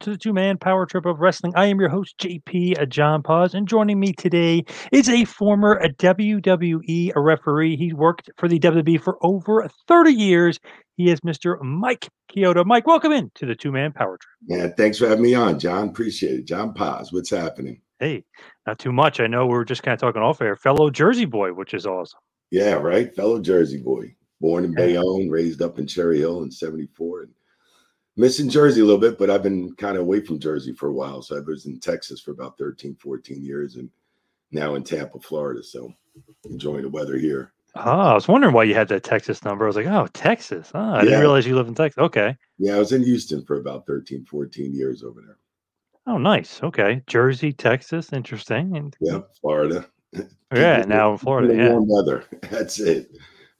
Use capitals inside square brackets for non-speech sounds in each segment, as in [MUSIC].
to the two man power trip of wrestling. I am your host, JP John Paz, and joining me today is a former a WWE a referee. He's worked for the WWE for over 30 years. He is Mr. Mike Chioda. Mike, welcome in to the two man power trip. Yeah, thanks for having me on, John. Appreciate it. John Paz, what's happening? Hey, not too much. I know we are just kind of talking off air. Fellow Jersey boy, which is awesome. Yeah, right. Fellow Jersey boy. Born in Bayonne, raised up in Cherry Hill in 74. And missing Jersey a little bit, but I've been kind of away from Jersey for a while. So I was in Texas for about 13, 14 years and now in Tampa, Florida. So enjoying the weather here. Oh, I was wondering why you had that Texas number. I was like, oh, Texas. Oh, I Yeah. didn't realize you live in Texas. Okay. Yeah, I was in Houston for about 13, 14 years over there. Oh, nice. Okay. Jersey, Texas. Interesting. And Yeah, Florida. [LAUGHS] yeah, now in Florida. Yeah. Warm weather. [LAUGHS] That's it.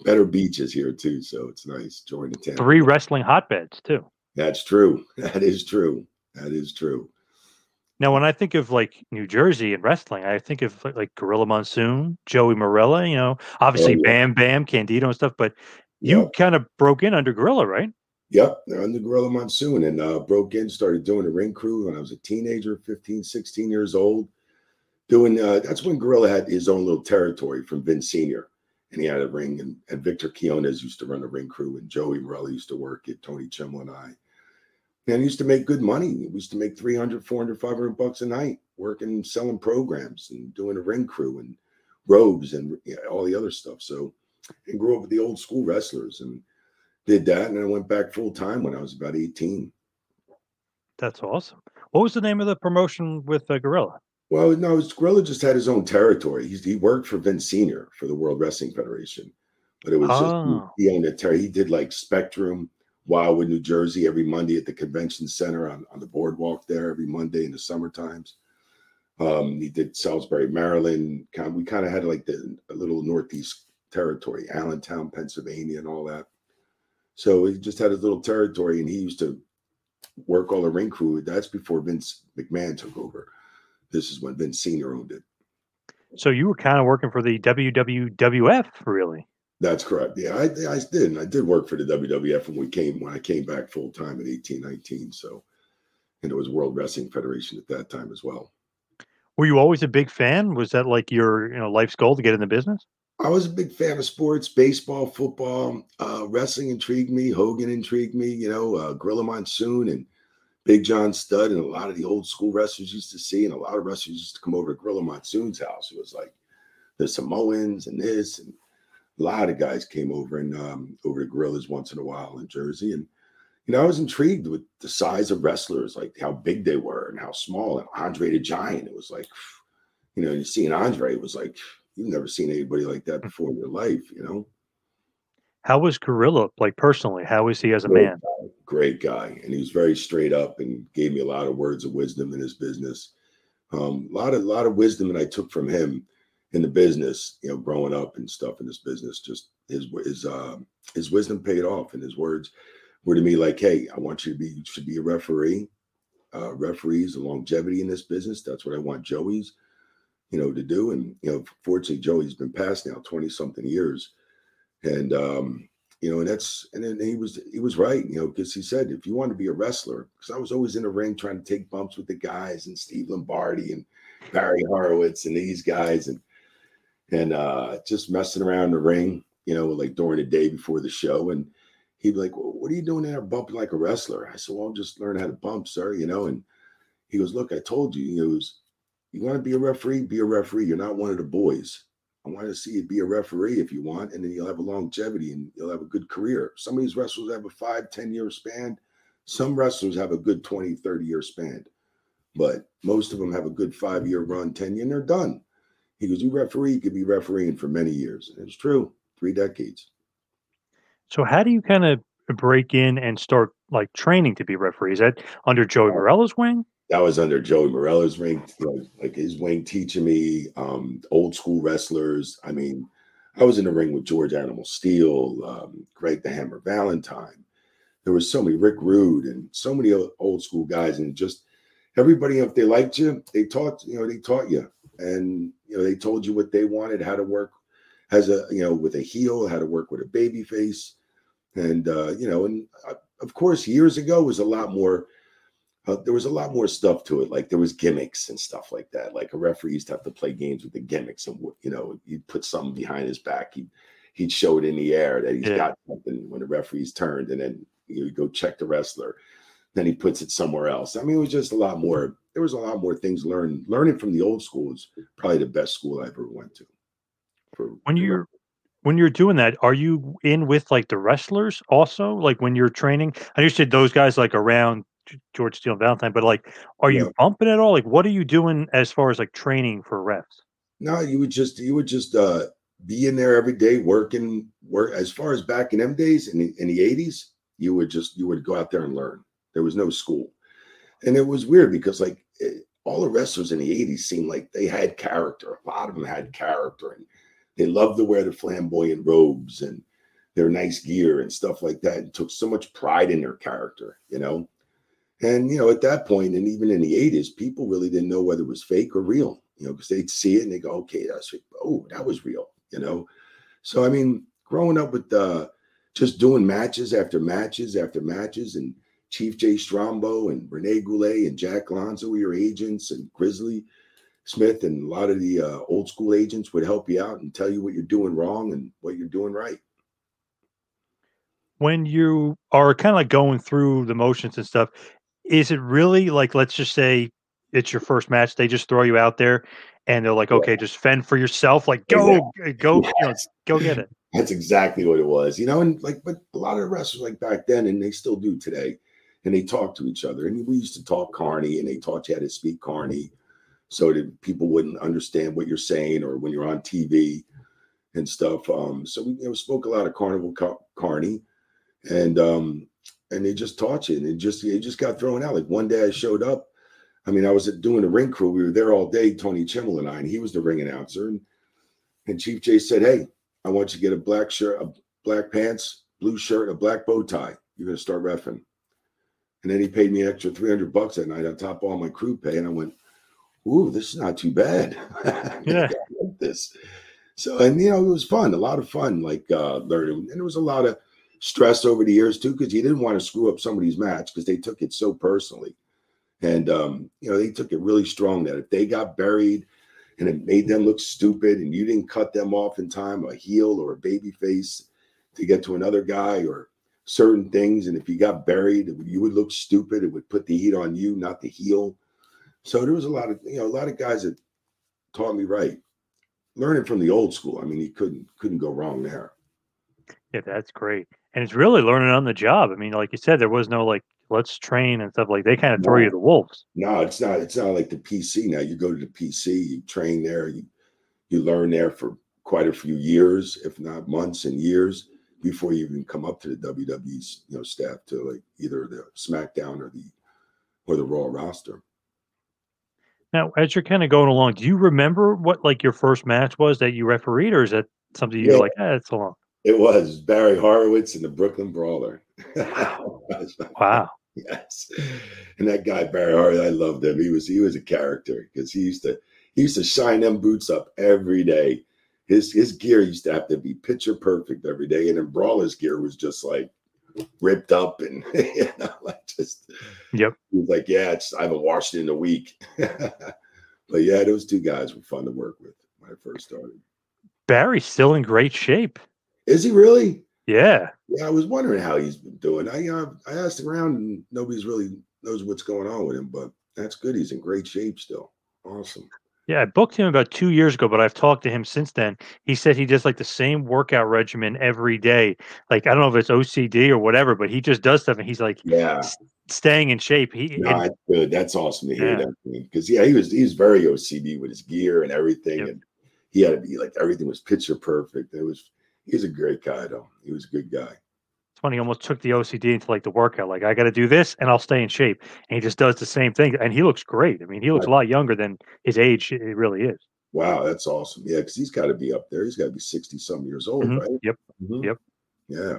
Better beaches here too. So it's nice joining Tampa. Three wrestling hotbeds, too. That's true. [LAUGHS] That is true. That is true. Now, when I think of like New Jersey and wrestling, I think of like, Gorilla Monsoon, Joey Marella, you know, obviously Oh, yeah. Bam Bam, Candido and stuff, but you Yep. kind of broke in under Gorilla, right? Yep, they're the Gorilla Monsoon and uh, broke in, started doing the ring crew when I was a teenager, 15, 16 years old. Doing uh, that's when Gorilla had his own little territory from Vince Sr. And he had a ring, and, and Victor Quiñones used to run the ring crew, and Joey Marella used to work it, Tony Chimel and I. And he used to make good money. We used to make 300, 400, 500 bucks a night working, selling programs and doing a ring crew and robes and you know, all the other stuff. So, and grew up with the old school wrestlers and did that. And I went back full time when I was about 18. That's awesome. What was the name of the promotion with uh, Gorilla? Well, no, it's- Gorilla just had his own territory. He's, he worked for Vince Senior for the World Wrestling Federation, but it was Oh. just he, he owned a territory. He did like Spectrum, Wildwood, New Jersey, every Monday at the convention center on, on the boardwalk there every Monday in the summer times. Um, he did Salisbury, Maryland. We kind of had like the a little northeast territory, Allentown, Pennsylvania, and all that. So he just had his little territory, and he used to work all the ring crew. That's before Vince McMahon took over. This is when Vince Senior owned it. So you were kind of working for the WWWF, really? That's correct. Yeah, I, I did. I did work for the WWF when we came when I came back full time in eighteen nineteen. So, and it was World Wrestling Federation at that time as well. Were you always a big fan? Was that like your you know life's goal to get in the business? I was a big fan of sports, baseball, football, uh, wrestling intrigued me. Hogan intrigued me. You know, uh, Gorilla Monsoon and Big John Studd and a lot of the old school wrestlers used to see, and a lot of wrestlers used to come over to Gorilla Monsoon's house. It was like the Samoans and this, and a lot of guys came over and um, over to Gorillas once in a while in Jersey, and you know, I was intrigued with the size of wrestlers, like how big they were and how small. And Andre the Giant, it was like, [SIGHS] you know, you seeing Andre, it was like you've never seen anybody like that before in your life, you know. How was Gorilla like personally? How was he as a Great man? guy, great guy, and he was very straight up and gave me a lot of words of wisdom in his business. Um, a lot of lot of wisdom that I took from him in the business, you know, growing up and stuff in this business. Just his his uh, his wisdom paid off, and his words were to me like, "Hey, I want you to be you should be a referee. Uh, referees, the longevity in this business. That's what I want. Joey's you know, to do. And you know, fortunately, Joey's been passed now twenty something years, and um, you know, and that's and then he was he was right, you know, because he said if you want to be a wrestler, because I was always in the ring trying to take bumps with the guys and Steve Lombardi and Barry Horowitz and these guys and and uh just messing around the ring, you know, like during the day before the show. And he'd be like, well, what are you doing there bumping like a wrestler? I said, Well, I'm just learning how to bump, sir, you know. And he goes, Look, I told you, he goes, You want to be a referee, be a referee. You're not one of the boys. I want to see you be a referee if you want, and then you'll have a longevity and you'll have a good career. Some of these wrestlers have a five, 10 year span. Some wrestlers have a good 20, 30 year span, but most of them have a good five year run, 10 year, and they're done. He goes, You referee, you could be refereeing for many years. And it's true, three decades. So how do you kind of break in and start like training to be a referee? Is that under Joey Marella's wing? that was under Joey Marella's ring, you like his wing teaching me um, old school wrestlers. I mean, I was in the ring with George Animal Steele, um, Greg the Hammer Valentine. There was so many Rick Rude and so many old school guys, and just everybody. If they liked you, they taught you know they taught you, and you know they told you what they wanted, how to work as a you know with a heel, how to work with a baby face, and uh, you know, and uh, of course, years ago was a lot more uh, there was a lot more stuff to it. Like there was gimmicks and stuff like that. Like a referee used to have to play games with the gimmicks, and you know, you'd put something behind his back. He'd he'd show it in the air that he's yeah. got something when the referee's turned, and then you go check the wrestler. Then he puts it somewhere else. I mean, it was just a lot more. There was a lot more things learned. Learning from the old school is probably the best school I ever went to. For when you're when you're doing that, are you in with like the wrestlers also? Like when you're training, I understand those guys like around George Steele and Valentine, but like, are you yeah. bumping at all? Like, what are you doing as far as like training for refs? No, you would just you would just uh be in there every day working work as far as back in them days in the in the 80s, you would just you would go out there and learn. There was no school. And it was weird because like it, all the wrestlers in the 80s seemed like they had character. A lot of them had character and they loved to wear the flamboyant robes and their nice gear and stuff like that and took so much pride in their character, you know. And you know, at that point, and even in the 80s, people really didn't know whether it was fake or real, you know, because they'd see it and they go, okay, that's oh, that was real, you know. So I mean, growing up with uh just doing matches after matches after matches, and Chief Jay Strongbow and Rene Goulet and Jack Lanza were your agents, and Grizzly Smith and a lot of the uh, old school agents would help you out and tell you what you're doing wrong and what you're doing right when you are kind of like going through the motions and stuff, is it really like let's just say it's your first match, they just throw you out there and they're like, okay, just fend for yourself. Like go, yeah. go, yes. you know, go get it. That's exactly what it was, you know. And like, but a lot of wrestlers like back then, and they still do today, and they talk to each other. And we used to talk Carney, and they taught you how to speak Carney, so that people wouldn't understand what you're saying, or when you're on TV and stuff. Um, so we you know, spoke a lot of Carnival Car- Carney, and um, and they just taught you, and it just it just got thrown out. Like one day I showed up. I mean, I was doing the ring crew. We were there all day, Tony Chimel and I, and he was the ring announcer. And, and Chief Jay said, Hey, I want you to get a black shirt, a black pants, blue shirt, a black bow tie. You're gonna start refing. And then he paid me an extra 300 bucks that night on top of all my crew pay. And I went, Ooh, this is not too bad. [LAUGHS] yeah. like this. So, and you know, it was fun, a lot of fun, like uh learning. And there was a lot of stress over the years too, because he didn't want to screw up somebody's match because they took it so personally. And um, you know, they took it really strong that if they got buried and it made them look stupid and you didn't cut them off in time, a heel or a baby face to get to another guy or certain things. And if you got buried, you would look stupid. It would put the heat on you, not the heel. So there was a lot of, you know, a lot of guys that taught me right. Learning from the old school. I mean, he couldn't couldn't go wrong there. Yeah, that's great and it's really learning on the job. I mean, like you said, there was no like let's train and stuff like they kind of throw you the wolves. No, it's not. It's not like the PC. Now you go to the PC, you train there, you you learn there for quite a few years, if not months and years, before you even come up to the WWE's you know staff to like either the SmackDown or the or the Raw roster. Now, as you're kind of going along, do you remember what like your first match was that you refereed, or is that something you're yeah. like, eh, it's a long? It was Barry Horowitz and the Brooklyn Brawler. [LAUGHS] wow. yes. And that guy Barry Horowitz, I loved him. He was he was a character because he used to he used to shine them boots up every day. His his gear used to have to be picture perfect every day, and then Brawler's gear was just like ripped up and [LAUGHS] you know, like just Yep. He was like, yeah, it's I haven't washed it in a week. [LAUGHS] but yeah, those two guys were fun to work with when I first started. Barry's still in great shape. Is he really? Yeah. Yeah, I was wondering how he's been doing. I uh, I asked around and nobody's really knows what's going on with him, but that's good. He's in great shape still. Awesome. Yeah, I booked him about two years ago, but I've talked to him since then. He said he does like the same workout regimen every day. Like I don't know if it's OCD or whatever, but he just does stuff and he's like Yeah, staying in shape. He no, and- that's good. That's awesome to hear Yeah. that because yeah, he was he was very OCD with his gear and everything, Yep. and he had to be like everything was picture perfect. It was he's a great guy though. He was a good guy. Funny, he almost took the OCD into like the workout. Like I got to do this and I'll stay in shape. And he just does the same thing, and he looks great. I mean, he looks a lot younger than his age. It really is. Wow, that's awesome. Yeah, because he's got to be up there. He's got to be sixty some years old, Mhm. right? Yep. Mhm. Yep. Yeah.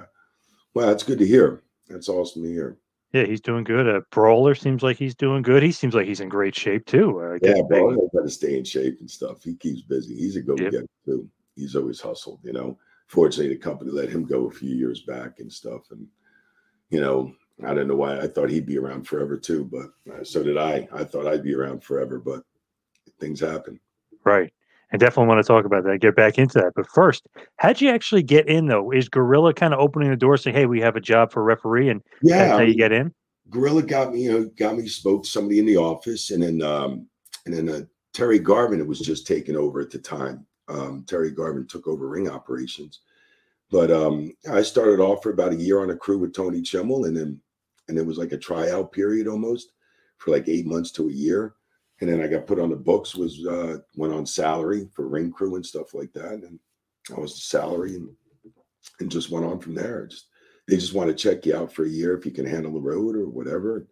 Well, that's good to hear. That's awesome to hear. Yeah, he's doing good. Uh, Brawler seems like he's doing good. He seems like he's in great shape too. Uh, Yeah, getting big. bro, he's got to stay in shape and stuff. He keeps busy. He's a go getter too. He's always hustled, you know. Fortunately, the company let him go a few years back and stuff. And, you know, I don't know why I thought he'd be around forever too, but uh, so did I. I thought I'd be around forever, but things happen. Right. And definitely want to talk about that, get back into that. But first, how'd you actually get in though? Is Gorilla kind of opening the door saying, Hey, we have a job for referee and Yeah. that's how you get in? Gorilla got me, you know, got me spoke to somebody in the office, and then um, and then uh, Terry Garvin was just taking over at the time. Um, Terry Garvin took over ring operations, but um, I started off for about a year on a crew with Tony Chimel, and then and it was like a tryout period almost for like eight months to a year, and then I got put on the books, was uh, went on salary for ring crew and stuff like that, and I was salary and and just went on from there. Just they just want to check you out for a year if you can handle the road or whatever.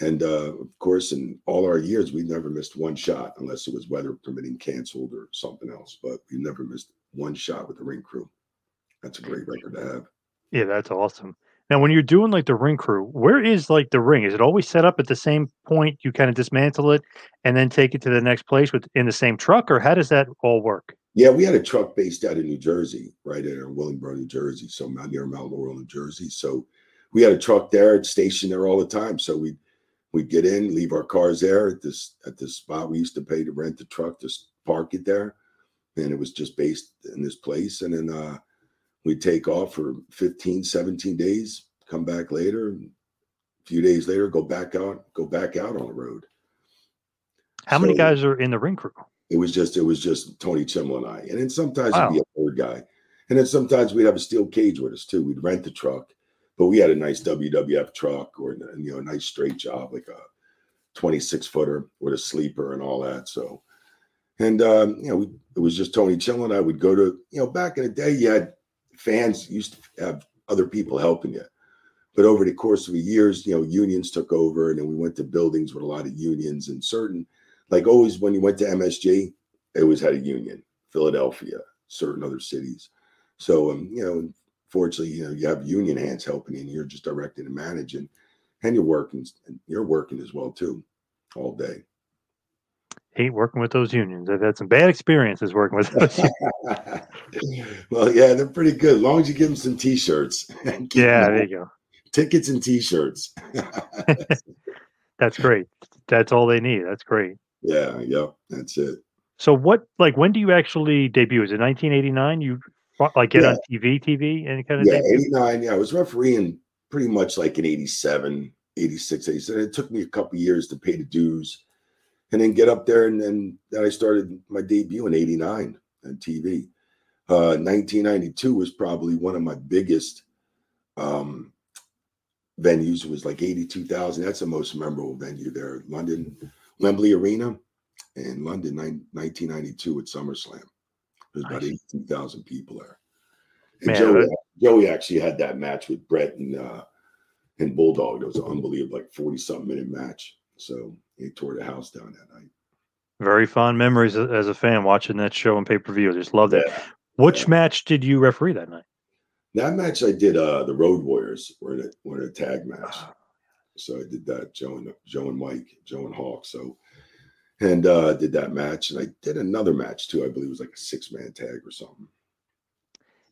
And uh, of course, in all our years, we never missed one shot unless it was weather permitting canceled or something else. But we never missed one shot with the ring crew. That's a great record to have. Yeah, that's awesome. Now, when you're doing like the ring crew, where is like the ring? Is it always set up at the same point? You kind of dismantle it and then take it to the next place with in the same truck, or how does that all work? Yeah, we had a truck based out of New Jersey, right in Willingboro, New Jersey, so Mount- near Mount Laurel, New Jersey. So we had a truck there, it's stationed there all the time. So we we'd get in, leave our cars there at this at this spot. We used to pay to rent the truck, just park it there, and it was just based in this place. And then uh, we'd take off for 15, 17 days, come back later, and a few days later, go back out, go back out on the road. How many guys are in the ring crew? it was just it was just Tony Chimel and I. And then sometimes Wow. it'd be a third guy. And then sometimes we'd have a steel cage with us too. We'd rent the truck, but we had a nice WWF truck or you know a nice straight job, like a 26 footer with a sleeper and all that. So and um, you know, we, it was just Tony Chimel and I would go to, you know, back in the day you had fans used to have other people helping you. But over the course of the years, you know, unions took over, and then we went to buildings with a lot of unions and certain like always when you went to MSG, it always had a union, Philadelphia, certain other cities. So um, you know, fortunately, you know, you have union hands helping you and you're just directing and managing, and you're working and you're working as well too, all day. Hate working with those unions. I've had some bad experiences working with those. [LAUGHS] well, yeah, they're pretty good. As long as you give them some t-shirts. [LAUGHS] yeah, them there you go. Tickets and t-shirts. [LAUGHS] That's great. That's all they need. That's great. yeah, yep, that's it. So what like when do you actually debut? Is it 1989? You like get Yeah. on TV, TV, and kind of Yeah, debut? 89. Yeah, I was refereeing pretty much like in 87, 86, 87. It took me a couple years to pay the dues and then get up there. And then, then I started my debut in 89 on TV. Uh, 1992 was probably one of my biggest um, venues. It was like 82,000. That's the most memorable venue there. London, Wembley Arena in London, nine, 1992 at SummerSlam. There's about Nice. 82,000 people there. And Man, Joey, Joey actually had that match with Bret and uh, and Bulldog. It was an unbelievable, like 40 something minute match. So he tore the house down that night. Very fond memories as a fan watching that show on pay per view. I just loved it. Yeah. Which yeah. match did you referee that night? That match I did, uh, the Road Warriors were in a, were in a tag match. So I did that, Joe and Joe and Mike, Joe and Hawk. So and uh did that match. And I did another match too. I believe it was like a six man tag or something.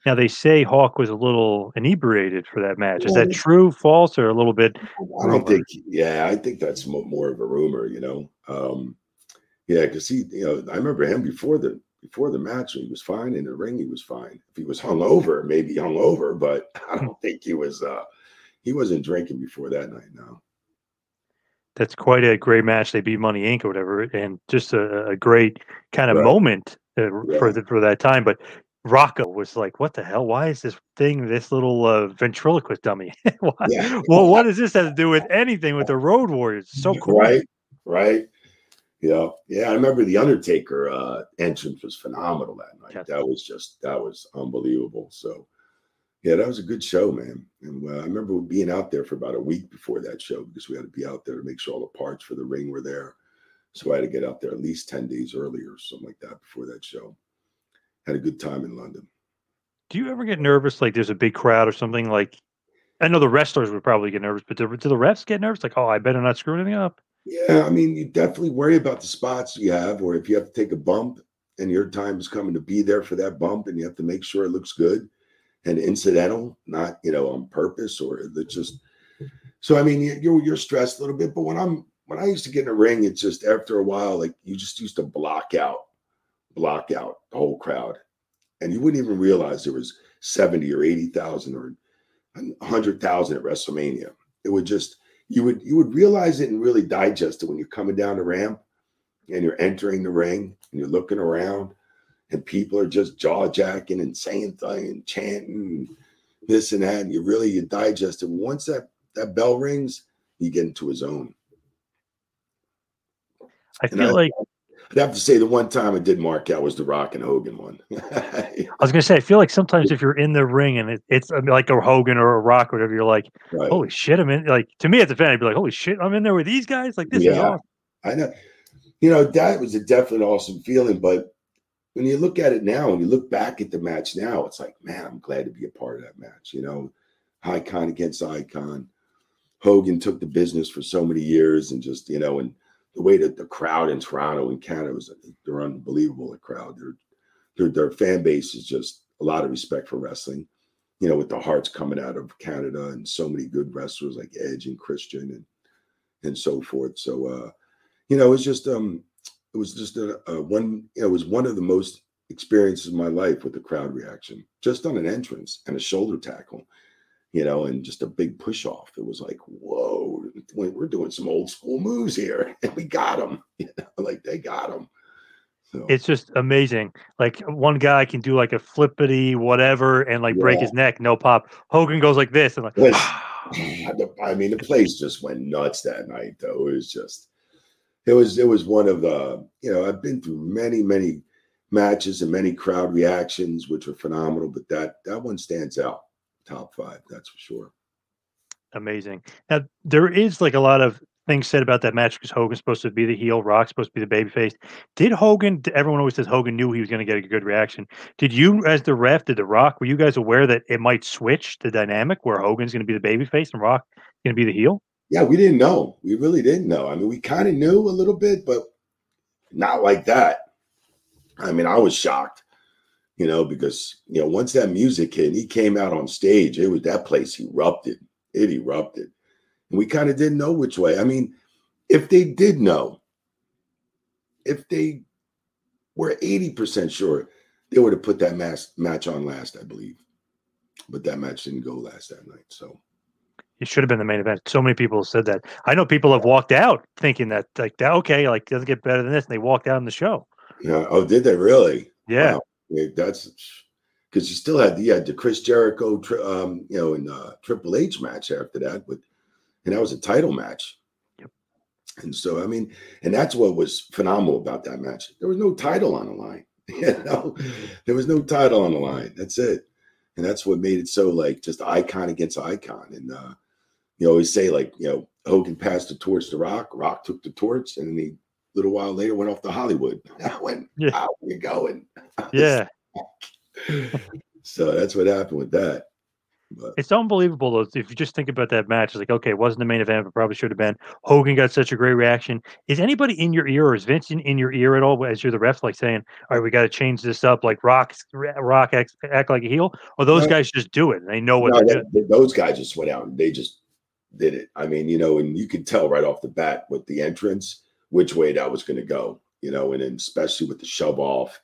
Now they say Hawk was a little inebriated for that match. Is that true, false, or a little bit? I don't think, yeah, I think that's more of a rumor, you know. Um, yeah, because he, you know, I remember him before the before the match, he was fine in the ring. He was fine. If he was hungover, maybe hungover, but I don't [LAUGHS] think he was. uh He wasn't drinking before that night. No. That's quite a great match. They beat Money Inc. or whatever, and just a, a great kind of Right. moment uh, for the, for that time. But Rocco was like, "What the hell? Why is this thing this little uh, ventriloquist dummy? [LAUGHS] Why? Yeah. Well, what does this have to do with anything with the Road Warriors? It's so cool, Right. Right. Yeah. Yeah. I remember the Undertaker uh entrance was phenomenal that night. Yes. That was just that was unbelievable. So yeah, that was a good show, man. And uh, I remember being out there for about a week before that show because we had to be out there to make sure all the parts for the ring were there. So I had to get out there at least 10 days earlier, or something like that, before that show. Had a good time in London. Do you ever get nervous? Like there's a big crowd or something? Like I know the wrestlers would probably get nervous, but do, do the refs get nervous? Like, oh, I better not screw anything up. Yeah, I mean, you definitely worry about the spots you have, or if you have to take a bump and your time is coming to be there for that bump, and you have to make sure it looks good and incidental, not you know on purpose or it's mm-hmm. just. So I mean, you- you're you're stressed a little bit, but when I'm when I used to get in a ring, it's just after a while, like you just used to block out, block out the whole crowd, and you wouldn't even realize there was seventy or eighty thousand or hundred thousand at WrestleMania. It would just you would you would realize it and really digest it when you're coming down the ramp and you're entering the ring and you're looking around and people are just jaw jacking and saying things and chanting this and that and you really you digest it once that that bell rings you get into a zone I And feel I- like i'd have to say the one time i did mark out was the rock and hogan one [LAUGHS] I was gonna say, I feel like sometimes if you're in the ring and it, it's like a Hogan or a Rock or whatever, you're like, right holy shit, I'm in. Like to me as a fan, I'd be like, holy shit, I'm in there with these guys. Like this is Yeah. awesome. I know, you know, that was a definite awesome feeling. But when you look at it now, when you look back at the match now, it's like, man, I'm glad to be a part of that match. You know, icon against icon. Hogan took the business for so many years, and just you know, and the way that the crowd in Toronto and Canada was, they're unbelievable. The crowd, their their their fan base is just a lot of respect for wrestling. You know, with the hearts coming out of Canada and so many good wrestlers like Edge and Christian and and so forth. So. uh you know, it's just um, it was just a, a one. It was one of the most experiences of my life with the crowd reaction, just on an entrance and a shoulder tackle, you know, and just a big push off. It was like, whoa, we- we're doing some old school moves here, [LAUGHS] and we got them. [LAUGHS] You know, like they got them. So It's just amazing. Like one guy can do like a flippity whatever and like break his neck, no pop. Hogan goes like this and like, ah. [SIGHS] I mean, the place just went nuts that night. Though it was just, it was it was one of the you know I've been through many many matches and many crowd reactions which were phenomenal, but that that one stands out, top five, that's for sure. amazing. Now there is like a lot of things said about that match because Hogan's supposed to be the heel, Rock's supposed to be the babyface. Did Hogan? Everyone always says Hogan knew he was going to get a good reaction. Did you, as the ref, did the Rock? Were you guys aware that it might switch the dynamic where Hogan's going to be the babyface and Rock going to be the heel? Yeah, we didn't know. We really didn't know. I mean, we kind of knew a little bit, but not like that. I mean, I was shocked, you know, because you know, once that music hit and he came out on stage, it was that place erupted. It erupted. And we kind of didn't know which way. I mean, if they did know, if they were 80% sure, they would have put that match match on last, I believe. But that match didn't go last that night. So It should have been the main event. So many people have said that. I know people have walked out thinking that like that okay, like doesn't get better than this, and they walked out in the show. yeah. Oh, did they really? Yeah. Wow. Yeah, that's because you still had the, had the Chris Jericho, um, you know, in uh, Triple H match after that, but and that was a title match. Yep. And so, I mean, and that's what was phenomenal about that match. There was no title on the line. [LAUGHS] You know, there was no title on the line. That's it, and that's what made it so like just icon against icon. And uh, you always say like, you know, Hogan passed the torch to Rock. Rock took the torch, and then he. A little while later, went off to Hollywood. [LAUGHS] I went, Yeah. how are you going? [LAUGHS] Yeah. [LAUGHS] so that's what happened with that. But It's unbelievable though. If you just think about that match, it's like, okay, it wasn't the main event, but probably should have been. Hogan got such a great reaction. Is anybody in your ear or is Vince in, in your ear at all as you're the ref, like saying, all right, we got to change this up, like Rock, Rock act, act like a heel? Or those No. guys just do it and they know what no, doing? those guys just went out and they just did it. I mean, you know, and you could tell right off the bat with the entrance which way that was going to go, you know, and then especially with the shove off,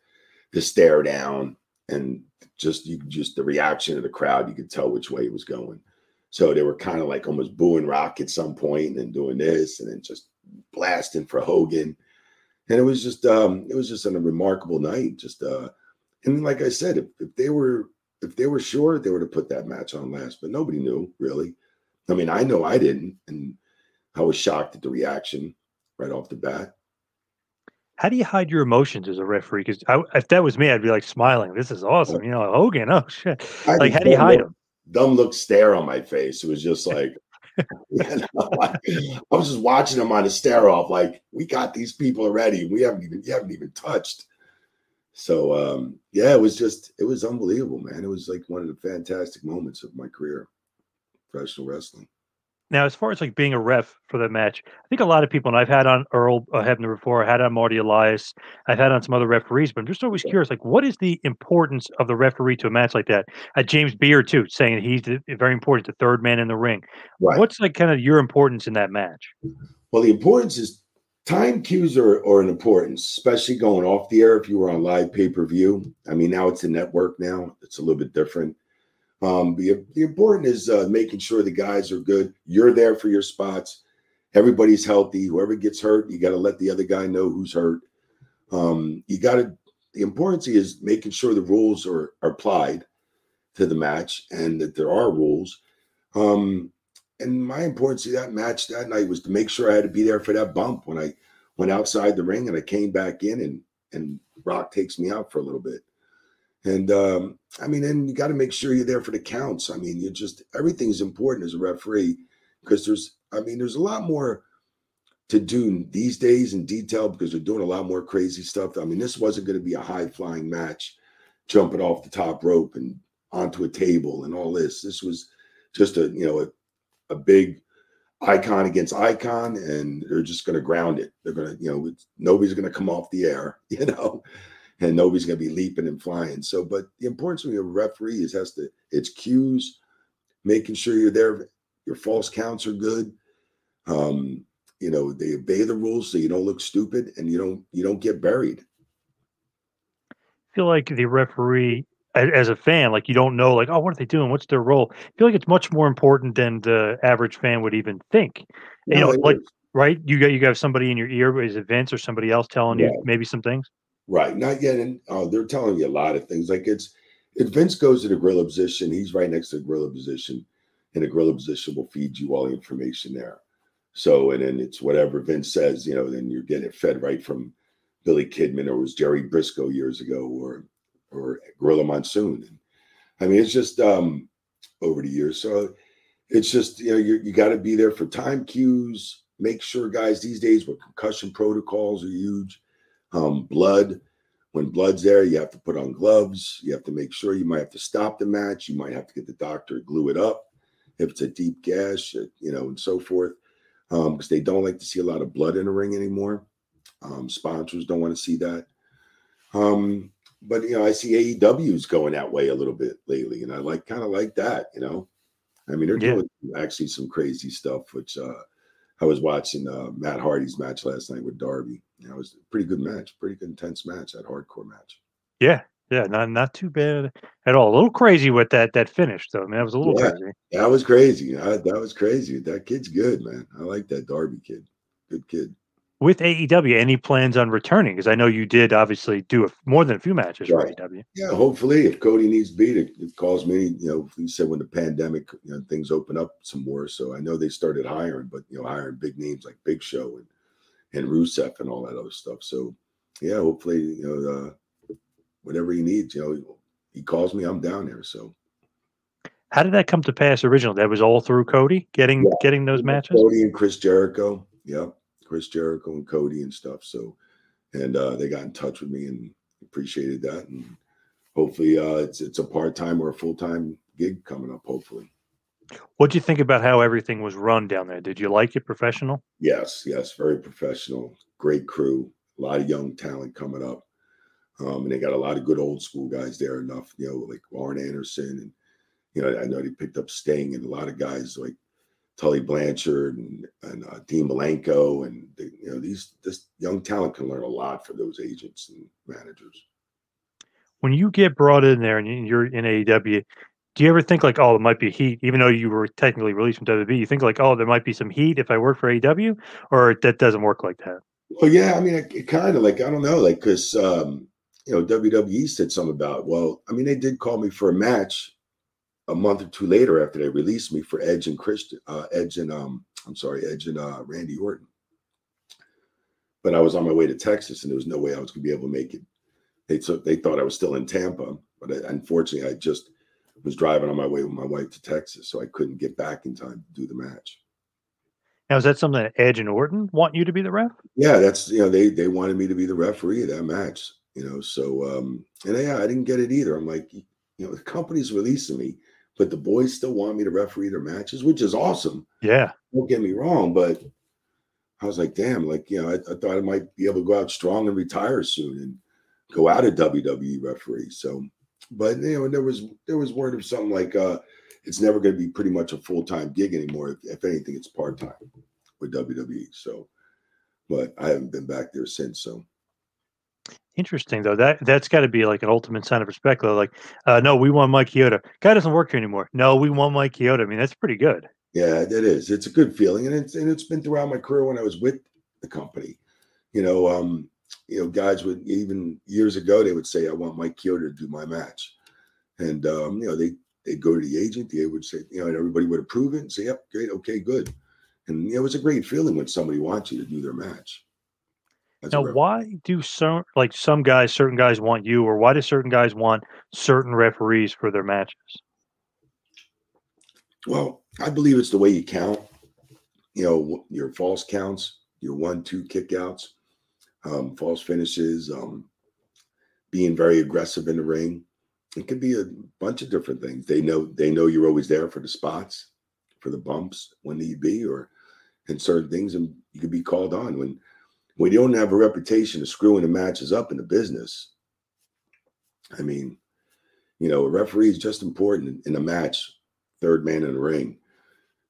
the stare down, and just you just the reaction of the crowd, you could tell which way it was going. So they were kind of like almost booing Rock at some point and then doing this and then just blasting for Hogan. And it was just um it was just a remarkable night. Just uh and like I said, if, if they were if they were sure they would have put that match on last, but nobody knew really. I mean, I know I didn't, and I was shocked at the reaction right off the bat. How do you hide your emotions as a referee? Because if that was me, I'd be like smiling. This is awesome. You know, Hogan. Oh shit! I Like, how do you hide look- them? Dumb look stare on my face. It was just like [LAUGHS] you know, I, I was just watching them on a stare off, like we got these people already. We haven't even you haven't even touched. So um, yeah, it was just it was unbelievable, man. It was like one of the fantastic moments of my career, professional wrestling. Now, as far as like being a ref for the match, I think a lot of people, and I've had on Earl uh, Hebner before, I had on Marty Elias, I've had on some other referees, but I'm just always curious, like, what is the importance of the referee to a match like that? Uh, James Beard too, saying he's the, very important, the third man in the ring. Right. What's like kind of your importance in that match? Well, the importance is time cues are, are an importance, especially going off the air if you were on live pay per view. I mean, now it's a network now, it's a little bit different. Um, the, the important is uh, making sure the guys are good. You're there for your spots. Everybody's healthy. Whoever gets hurt, you got to let the other guy know who's hurt. Um, you got to. The importance is making sure the rules are, are applied to the match and that there are rules. Um, and my importance to that match that night was to make sure I had to be there for that bump when I went outside the ring and I came back in and and Rock takes me out for a little bit. And um, I mean, and you got to make sure you're there for the counts. I mean, you just everything's important as a referee because there's, I mean, there's a lot more to do these days in detail because they're doing a lot more crazy stuff. I mean, this wasn't going to be a high flying match, jumping off the top rope and onto a table and all this. This was just a you know a, a big icon against icon, and they're just going to ground it. They're going to you know nobody's going to come off the air, [LAUGHS] you know and nobody's going to be leaping and flying. So, but the importance of a referee is has to it's cues, making sure you're there. Your false counts are good. Um, you know, they obey the rules so you don't look stupid and you don't you don't get buried. I feel like the referee, as a fan, like you don't know, like, oh, what are they doing? What's their role? I feel like it's much more important than the average fan would even think. You know, like is. right? You got you got somebody in your ear, is it Vince or somebody else telling you maybe some things? Right. Not yet. And uh, they're telling you a lot of things. Like it's if Vince goes to the gorilla position, he's right next to the gorilla position, and the gorilla position will feed you all the information there. So, and then it's whatever Vince says, you know, then you're getting it fed right from Billy Kidman or was Jerry Brisco years ago or or Gorilla Monsoon. And I mean, it's just um over the years. So it's just, you know, you you got to be there for time cues. Make sure guys these days with concussion protocols are huge um, blood. When blood's there, you have to put on gloves. You have to make sure you might have to stop the match. You might have to get the doctor to glue it up if it's a deep gash, uh, you know, and so forth. Um, because they don't like to see a lot of blood in the ring anymore. Um, sponsors don't want to see that. Um, but you know, I see AEW's going that way a little bit lately, and I like kind of like that. You know, I mean, they're Yeah. doing actually some crazy stuff, which uh, I was watching uh, Matt Hardy's match last night with Darby. You know, it was a pretty good match, pretty good intense match, that hardcore match. Yeah, yeah, not not too bad at all. A little crazy with that that finish though. I mean, that was a little Yeah. crazy. That was crazy. I, that was crazy. That kid's good, man. I like that Darby kid. Good kid. With AEW, any plans on returning? Because I know you did obviously do a, more than a few matches for AEW. Yeah, hopefully, if Cody needs beat, it, it calls me. You know, he said when the pandemic, you know, things open up some more. So I know they started hiring, but you know, hiring big names like Big Show and and Rusev and all that other stuff. So yeah, hopefully, you know, uh, whatever he needs, you know, he calls me, I'm down there. So How did that come to pass originally? That was all through Cody getting Yeah. getting those matches. Cody and Chris Jericho. Yep. Chris Jericho and Cody and stuff. So, and uh, they got in touch with me and appreciated that. And hopefully, uh, it's it's a part time or a full time gig coming up, hopefully. What do you think about how everything was run down there? Did you like it professional? Yes, yes, very professional, great crew, a lot of young talent coming up. Um, and they got a lot of good old school guys there. Enough, you know, like Arn Anderson, and you know, I know they picked up Sting, and a lot of guys like Tully Blanchard and and uh, Dean Malenko, and they, you know, these this young talent can learn a lot from those agents and managers. When you get brought in there and you- you're in AEW, do you ever think like, oh, it might be heat, even though you were technically released from WWE? You think like, oh, there might be some heat if I work for AEW, or that doesn't work like that? Well, yeah, I mean, it, it kind of like I don't know, like because um, you know WWE said something about. Well, I mean, they did call me for a match a month or two later after they released me for Edge and Christian, uh, Edge and um, I'm sorry, Edge and uh, Randy Orton. But I was on my way to Texas, and there was no way I was going to be able to make it. They took, they thought I was still in Tampa, but I, unfortunately, I just was driving on my way with my wife to Texas, so I couldn't get back in time to do the match. Now, is that something that Edge and Orton want you to be the ref? Yeah, that's you know they they wanted me to be the referee of that match. You know, so um and yeah, I didn't get it either. I'm like, you know, the company's releasing me, but the boys still want me to referee their matches, which is awesome. Yeah. Don't get me wrong, but I was like, damn, like you know, I, I thought I might be able to go out strong and retire soon and go out of WWE referee. So, but you know, there was there was word of something like uh it's never going to be pretty much a full time gig anymore. If, if anything, it's part time with WWE. So, but I haven't been back there since. So, Interesting though. That that's got to be like an ultimate sign of respect though. Like, uh, no, we want Mike Chioda. Guy doesn't work here anymore. No, we want Mike Chioda. I mean, that's pretty good. yeah, it is. It's a good feeling, and it's and it's been throughout my career when I was with the company. You know, um, you know, guys would even years ago they would say, "I want Mike Chioda to do my match," and um, you know they they'd go to the agent. They would say, you know, and everybody would approve it and say, "Yep, great, okay, good." And you know, it was a great feeling when somebody wants you to do their match. A Now, why do some like some guys, certain guys want you, or why do certain guys want certain referees for their matches? Well, I believe it's the way you count. You know, your false counts, your one, two kickouts, um, false finishes, um, being very aggressive in the ring. It could be a bunch of different things. They know they know you're always there for the spots, for the bumps when need be, or in certain things, and you could be called on when when you don't have a reputation of screwing the matches up in the business. I mean, you know, a referee is just important in a match third man in the ring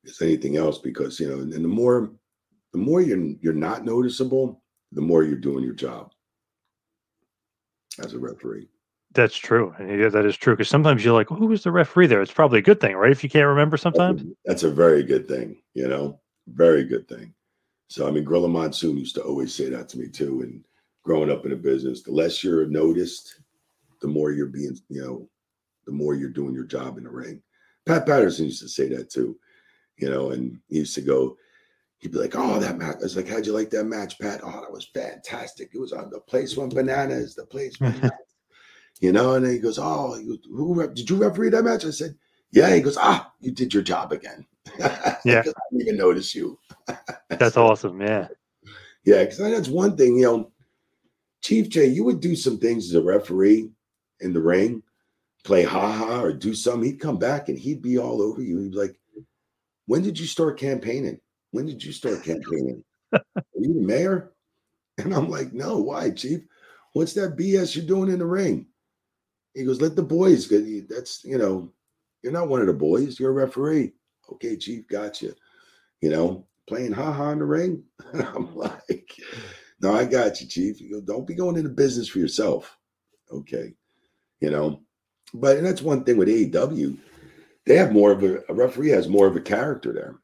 as anything else because you know and the more the more you're you're not noticeable the more you're doing your job as a referee That's true. And yeah, that is true. Because sometimes you're like, who was the referee there? It's probably a good thing, right? If you can't remember sometimes. that's a very good thing you know very good thing so i mean gorilla monsoon used to always say that to me too and growing up in a business the less you're noticed the more you're being you know the more you're doing your job in the ring pat patterson used to say that too you know and he used to go he'd be like oh that match i was like how'd you like that match pat oh that was fantastic it was on the place went bananas the place [LAUGHS] you know and then he goes oh he goes, who did you referee that match i said yeah he goes ah you did your job again [LAUGHS] yeah, i didn't even notice you [LAUGHS] That's awesome. Yeah. yeah, because that's one thing, you know, Chief Jay, you would do some things as a referee in the ring, play ha ha or do something. He'd come back and he'd be all over you. He'd be like, When did you start campaigning? When did you start campaigning? Are you the mayor? And I'm like, No, why, Chief? What's that BS you're doing in the ring? He goes, Let the boys go. That's, you know, you're not one of the boys, you're a referee. Okay, Chief, gotcha. You know, playing ha ha in the ring. [LAUGHS] I'm like, no, I got you, Chief. You go, don't be going into business for yourself. Okay. You know, but and that's one thing with AEW. They have more of a, a referee has more of a character there.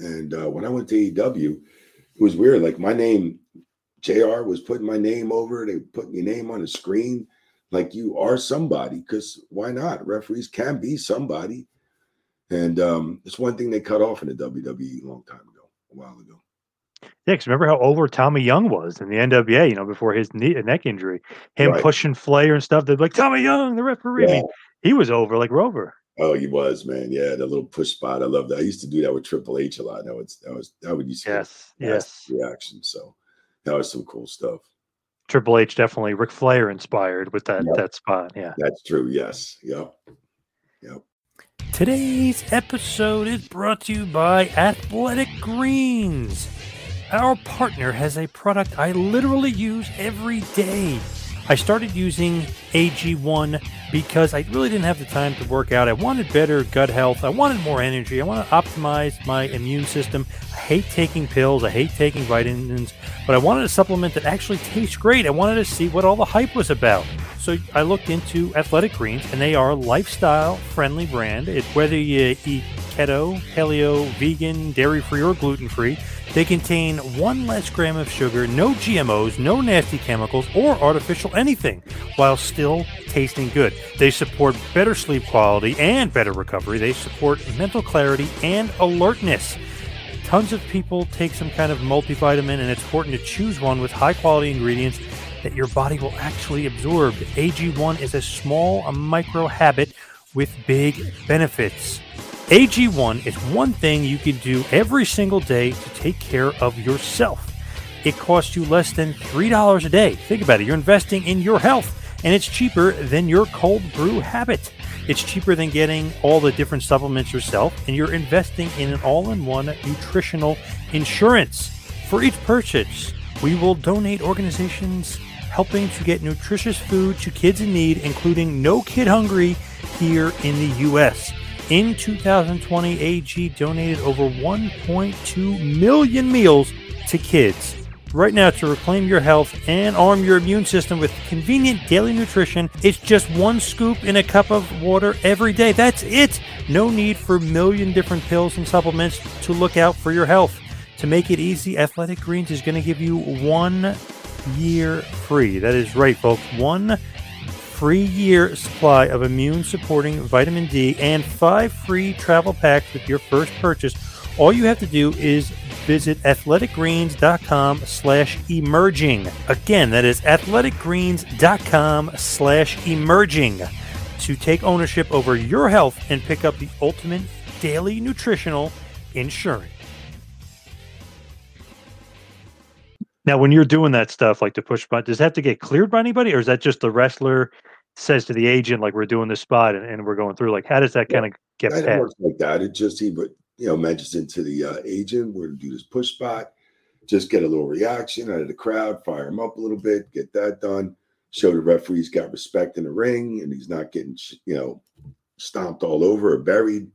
And uh, when I went to AEW, it was weird. Like my name, JR was putting my name over, they putting your name on the screen like you are somebody, because why not? Referees can be somebody. And um, it's one thing they cut off in the WWE a long time ago, a while ago. Yeah, because remember how over Tommy Young was in the NWA, you know, before his knee, neck injury, him Right. pushing Flair and stuff. They'd be like, Tommy Young, the referee. I mean, he was over like Rover. Oh, he was, man. Yeah, the little push spot. I love that. I used to do that with Triple H a lot. That was that was that would used to Yes, get yes. fast reaction. So that was some cool stuff. Triple H definitely Ric Flair inspired with that Yep. that spot. Yeah. That's true. Yes. Yep. Yep. Today's episode is brought to you by Athletic Greens. Our partner has a product I literally use every day. I started using AG1 because I really didn't have the time to work out. I wanted better gut health. I wanted more energy. I want to optimize my immune system. I hate taking pills. I hate taking vitamins, but I wanted a supplement that actually tastes great. I wanted to see what all the hype was about. So I looked into Athletic Greens, and they are a lifestyle friendly brand. It, whether you eat keto, paleo, vegan, dairy free, or gluten free, they contain one less gram of sugar, no GMOs, no nasty chemicals, or artificial anything, while still tasting good. They support better sleep quality and better recovery. They support mental clarity and alertness. Tons of people take some kind of multivitamin, and it's important to choose one with high quality ingredients that your body will actually absorb. AG1 is a small micro habit with big benefits. AG1 is one thing you can do every single day to take care of yourself. It costs you less than $3 a day. Think about it. You're investing in your health, and it's cheaper than your cold brew habit. It's cheaper than getting all the different supplements yourself, and you're investing in an all in one nutritional insurance. For each purchase, we will donate organizations helping to get nutritious food to kids in need, including No Kid Hungry here in the U.S. In 2020, AG donated over 1.2 million meals to kids. Right now, to reclaim your health and arm your immune system with convenient daily nutrition, it's just one scoop in a cup of water every day. That's it. No need for a million different pills and supplements to look out for your health. To make it easy, Athletic Greens is going to give you one year free. That is right, folks. One free year supply of immune supporting vitamin D and five free travel packs with your first purchase. All you have to do is visit athleticgreens.com slash emerging. Again, that is athleticgreens.com slash emerging to take ownership over your health and pick up the ultimate daily nutritional insurance. Now, when you're doing that stuff, like the push button, does that have to get cleared by anybody, or is that just the wrestler says to the agent, like, we're doing this spot and, and we're going through? Like, how does that kind of get It works like that. It just he but you know mentions into the uh, agent. We're gonna do this push spot. Just get a little reaction out of the crowd, fire him up a little bit, get that done. Show the referee's got respect in the ring, and he's not getting you know stomped all over or buried.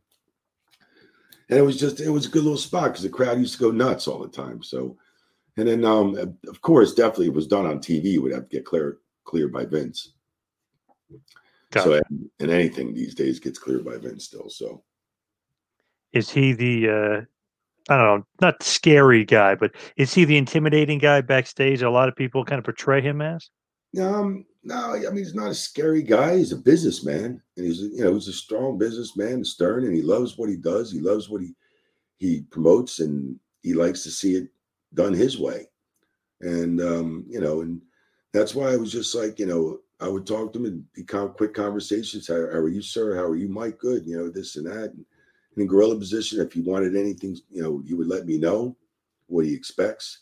And it was just it was a good little spot because the crowd used to go nuts all the time. So, and then um of course definitely it was done on TV. Would have to get clear cleared by Vince. So Gotcha. and, and anything these days gets cleared by Vince still. So Is he the, uh, I don't know, not scary guy, but is he the intimidating guy backstage? A lot of people kind of portray him as. Um, no, I mean he's not a scary guy. He's a businessman, and he's you know he's a strong businessman, stern, and he loves what he does. He loves what he he promotes, and he likes to see it done his way. And um, you know, and that's why I was just like, you know, I would talk to him and be con- quick conversations. How, how are you, sir? How are you, Mike? Good. You know, this and that. And in gorilla position, if he wanted anything, you know, he would let me know what he expects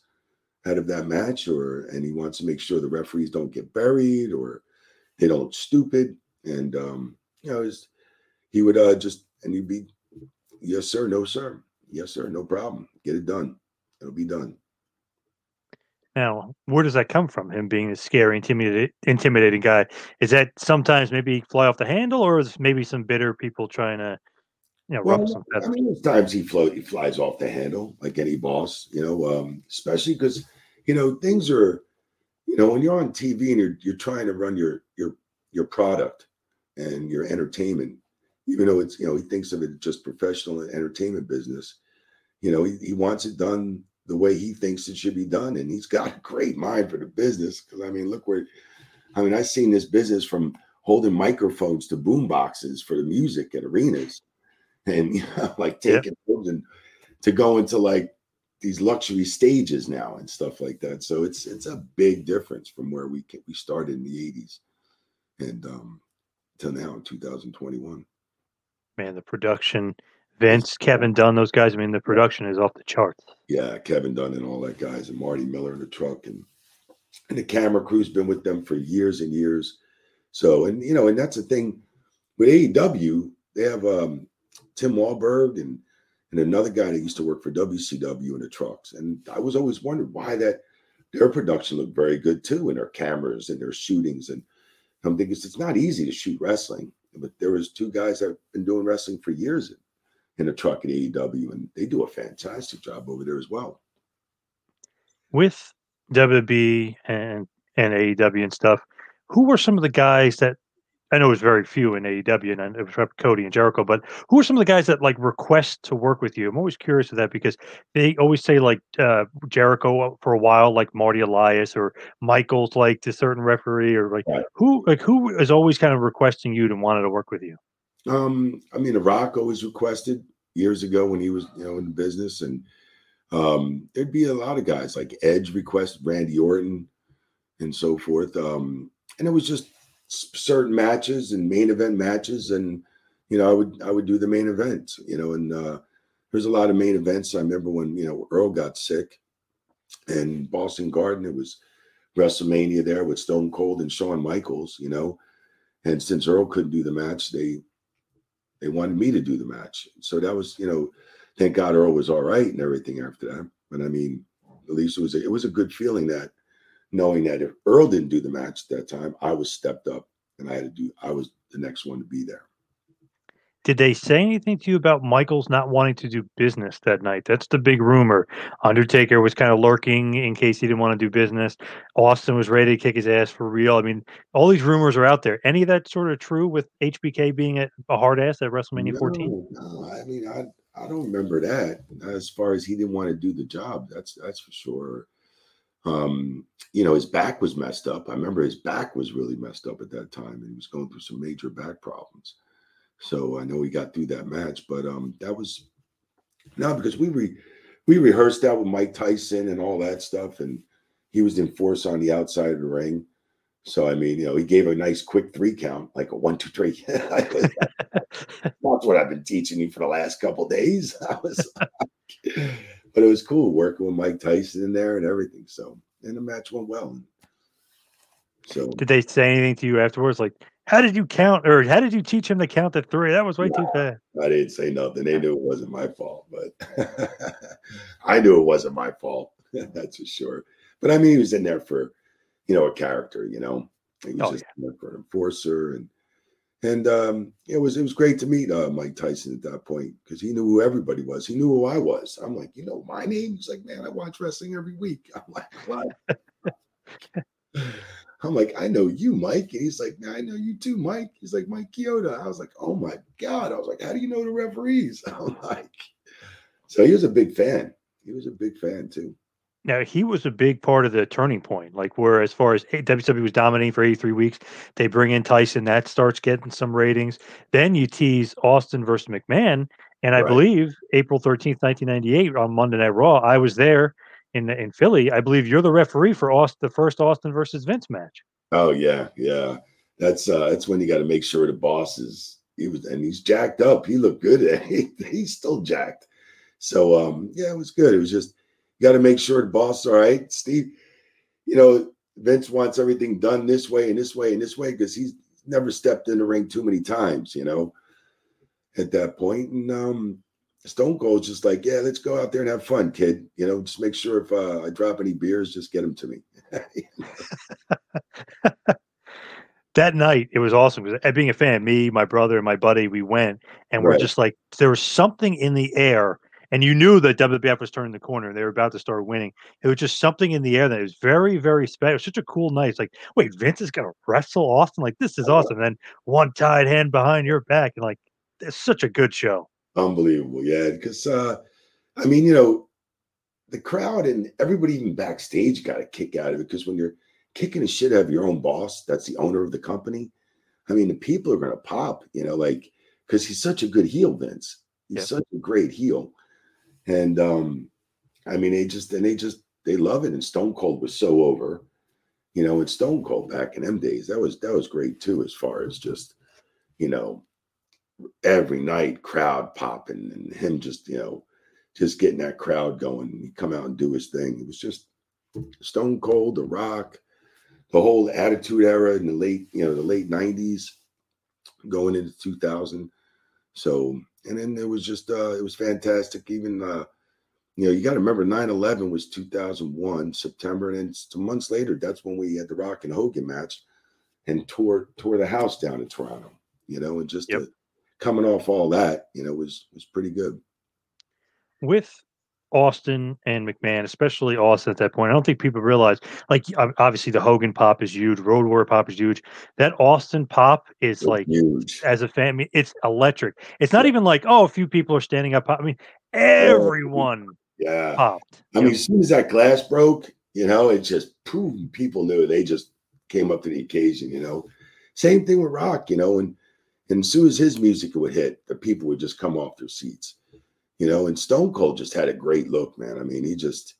out of that match, or and he wants to make sure the referees don't get buried or they don't look stupid. And um, you know, he would uh just and he'd be, yes, sir, no, sir, yes, sir, no problem. Get it done. It'll be done. Now, where does that come from? Him being a scary, intimidating, intimidating guy. Is that sometimes maybe fly off the handle, or is maybe some bitter people trying to, you know, ruffle some Well, I mean, times he float, he flies off the handle like any boss, you know, um, especially because, you know, things are, you know, when you're on TV and you're you're trying to run your your your product and your entertainment, even though it's you know he thinks of it just professional entertainment business, you know, he, he wants it done the way he thinks it should be done, and he's got a great mind for the business. Because I mean, look where, I mean, I've seen this business from holding microphones to boom boxes for the music at arenas and [LAUGHS] you know, like Yeah. taking and to go into like these luxury stages now and stuff like that. So it's it's a big difference from where we ca- we started in the 80s and um till now in 2021. Man, the production, Vince, Kevin Dunn, those guys. I mean, the production is off the charts. Yeah, Kevin Dunn and all that guys and Marty Miller in the truck and and the camera crew's been with them for years and years. So and you know, and that's the thing with AEW, they have um Tim Wahlberg and and another guy that used to work for WCW in the trucks. And I was always wondering why that their production looked very good too, and their cameras and their shootings. And I'm thinking it's not easy to shoot wrestling, but there was two guys that have been doing wrestling for years in, the truck at AEW, and they do a fantastic job over there as well. With WB and and AEW and stuff, who were some of the guys that I know it was very few in AEW and it was Cody and Jericho, but who are some of the guys that like request to work with you? I'm always curious of that because they always say like uh, Jericho for a while, like Marty Elias or Michaels, like to certain referee or like right. who like who is always kind of requesting you to wanted to work with you. Um, I mean, The Rock always requested years ago when he was you know in the business, and um, there'd be a lot of guys like Edge requested Randy Orton and so forth. Um, and it was just certain matches and main event matches and you know i would i would do the main event you know and uh there's a lot of main events i remember when you know earl got sick and boston garden it was wrestlemania there with stone cold and shawn michaels you know and since earl couldn't do the match they they wanted me to do the match so that was you know thank god earl was all right and everything after that but i mean at least it was a, it was a good feeling that knowing that if Earl didn't do the match at that time, I was stepped up and I had to do, I was the next one to be there. Did they say anything to you about Michaels not wanting to do business that night? That's the big rumor. Undertaker was kind of lurking in case he didn't want to do business. Austin was ready to kick his ass for real. I mean, all these rumors are out there. Any of that sort of true with HBK being a, a hard ass at WrestleMania no, 14? No, I mean, I I don't remember that. As far as he didn't want to do the job, that's that's for sure. Um, you know, his back was messed up. I remember his back was really messed up at that time, and he was going through some major back problems. So I know we got through that match, but um, that was no because we re, we rehearsed that with Mike Tyson and all that stuff, and he was in force on the outside of the ring. So I mean, you know, he gave a nice quick three count, like a one, two, three. [LAUGHS] That's what I've been teaching you for the last couple days. [LAUGHS] I was but it was cool working with Mike Tyson in there and everything. So, and the match went well. So, did they say anything to you afterwards? Like, how did you count, or how did you teach him to count to three? That was way too fast. I didn't say nothing. They knew it wasn't my fault, but [LAUGHS] I knew it wasn't my fault. [LAUGHS] That's for sure. But I mean, he was in there for, you know, a character. You know, he was oh, just yeah. for an enforcer and and um, it was it was great to meet uh, Mike Tyson at that point because he knew who everybody was. He knew who I was. I'm like, you know, my name. He's like, man, I watch wrestling every week. [LAUGHS] I'm like, what? I'm like, I know you, Mike. And he's like, I know you too, Mike. He's like, Mike Chioda. I was like, oh my God. I was like, how do you know the referees? [LAUGHS] I'm like, so he was a big fan. He was a big fan too. Now he was a big part of the turning point. Like where as far as WWE was dominating for 83 weeks, they bring in Tyson, that starts getting some ratings. Then you tease Austin versus McMahon, and I right. believe April 13th, 1998 on Monday Night Raw, I was there in in Philly. I believe you're the referee for the first Austin versus Vince match. Oh yeah, yeah. That's uh that's when you got to make sure the boss is he was and he's jacked up. He looked good. [LAUGHS] He, he's still jacked. So um yeah, it was good. It was just you got to make sure the boss, all right, Steve, you know, Vince wants everything done this way and this way and this way because he's never stepped in the ring too many times, you know, at that point. And um, Stone Cold's just like, yeah, let's go out there and have fun, kid. You know, just make sure if uh, I drop any beers, just get them to me. [LAUGHS] that night it was awesome because being a fan, me, my brother, and my buddy, we went and we're just like there was something in the air and you knew that WWF was turning the corner. They were about to start winning. It was just something in the air that was very, very special. It was such a cool night. It's like, wait, Vince is going to wrestle Austin? Like, this is awesome. And then one tied hand behind your back. And like, it's such a good show. Unbelievable. Yeah. Because, uh, I mean, you know, the crowd and everybody even backstage got a kick out of it because when you're kicking the shit out of your own boss, that's the owner of the company. I mean, the people are going to pop, you know, like, because he's such a good heel, Vince. He's yep. such a great heel and um, I mean, they just and they just they love it. And Stone Cold was so over, you know, and Stone Cold back in them days, that was that was great too, as far as just, you know, every night crowd popping and him just, you know, just getting that crowd going. He come out and do his thing. It was just Stone Cold, The Rock, the whole Attitude Era in the late, you know, the late '90s, going into 2000. So and then it was just uh, it was fantastic. Even uh, you know, you got to remember 9-11 was 2001 September, and then some months later, that's when we had the Rock and Hogan match, and tore tore the house down in Toronto. You know, and just Yep. Coming off all that, you know, was was pretty good. with Austin and McMahon, especially Austin at that point. I don't think people realize, like, obviously the Hogan pop is huge, Road Warrior pop is huge. That Austin pop is It was like, huge. as a fan, it's electric. It's not even like, oh, a few people are standing up. I mean, oh, everyone Yeah. popped. I mean, as soon as that glass broke, you know, it just boom, people knew they just came up to the occasion, you know. Same thing with rock, you know, and and as soon as his music would hit, the people would just come off their seats. You know, and Stone Cold just had a great look, man. I mean, he just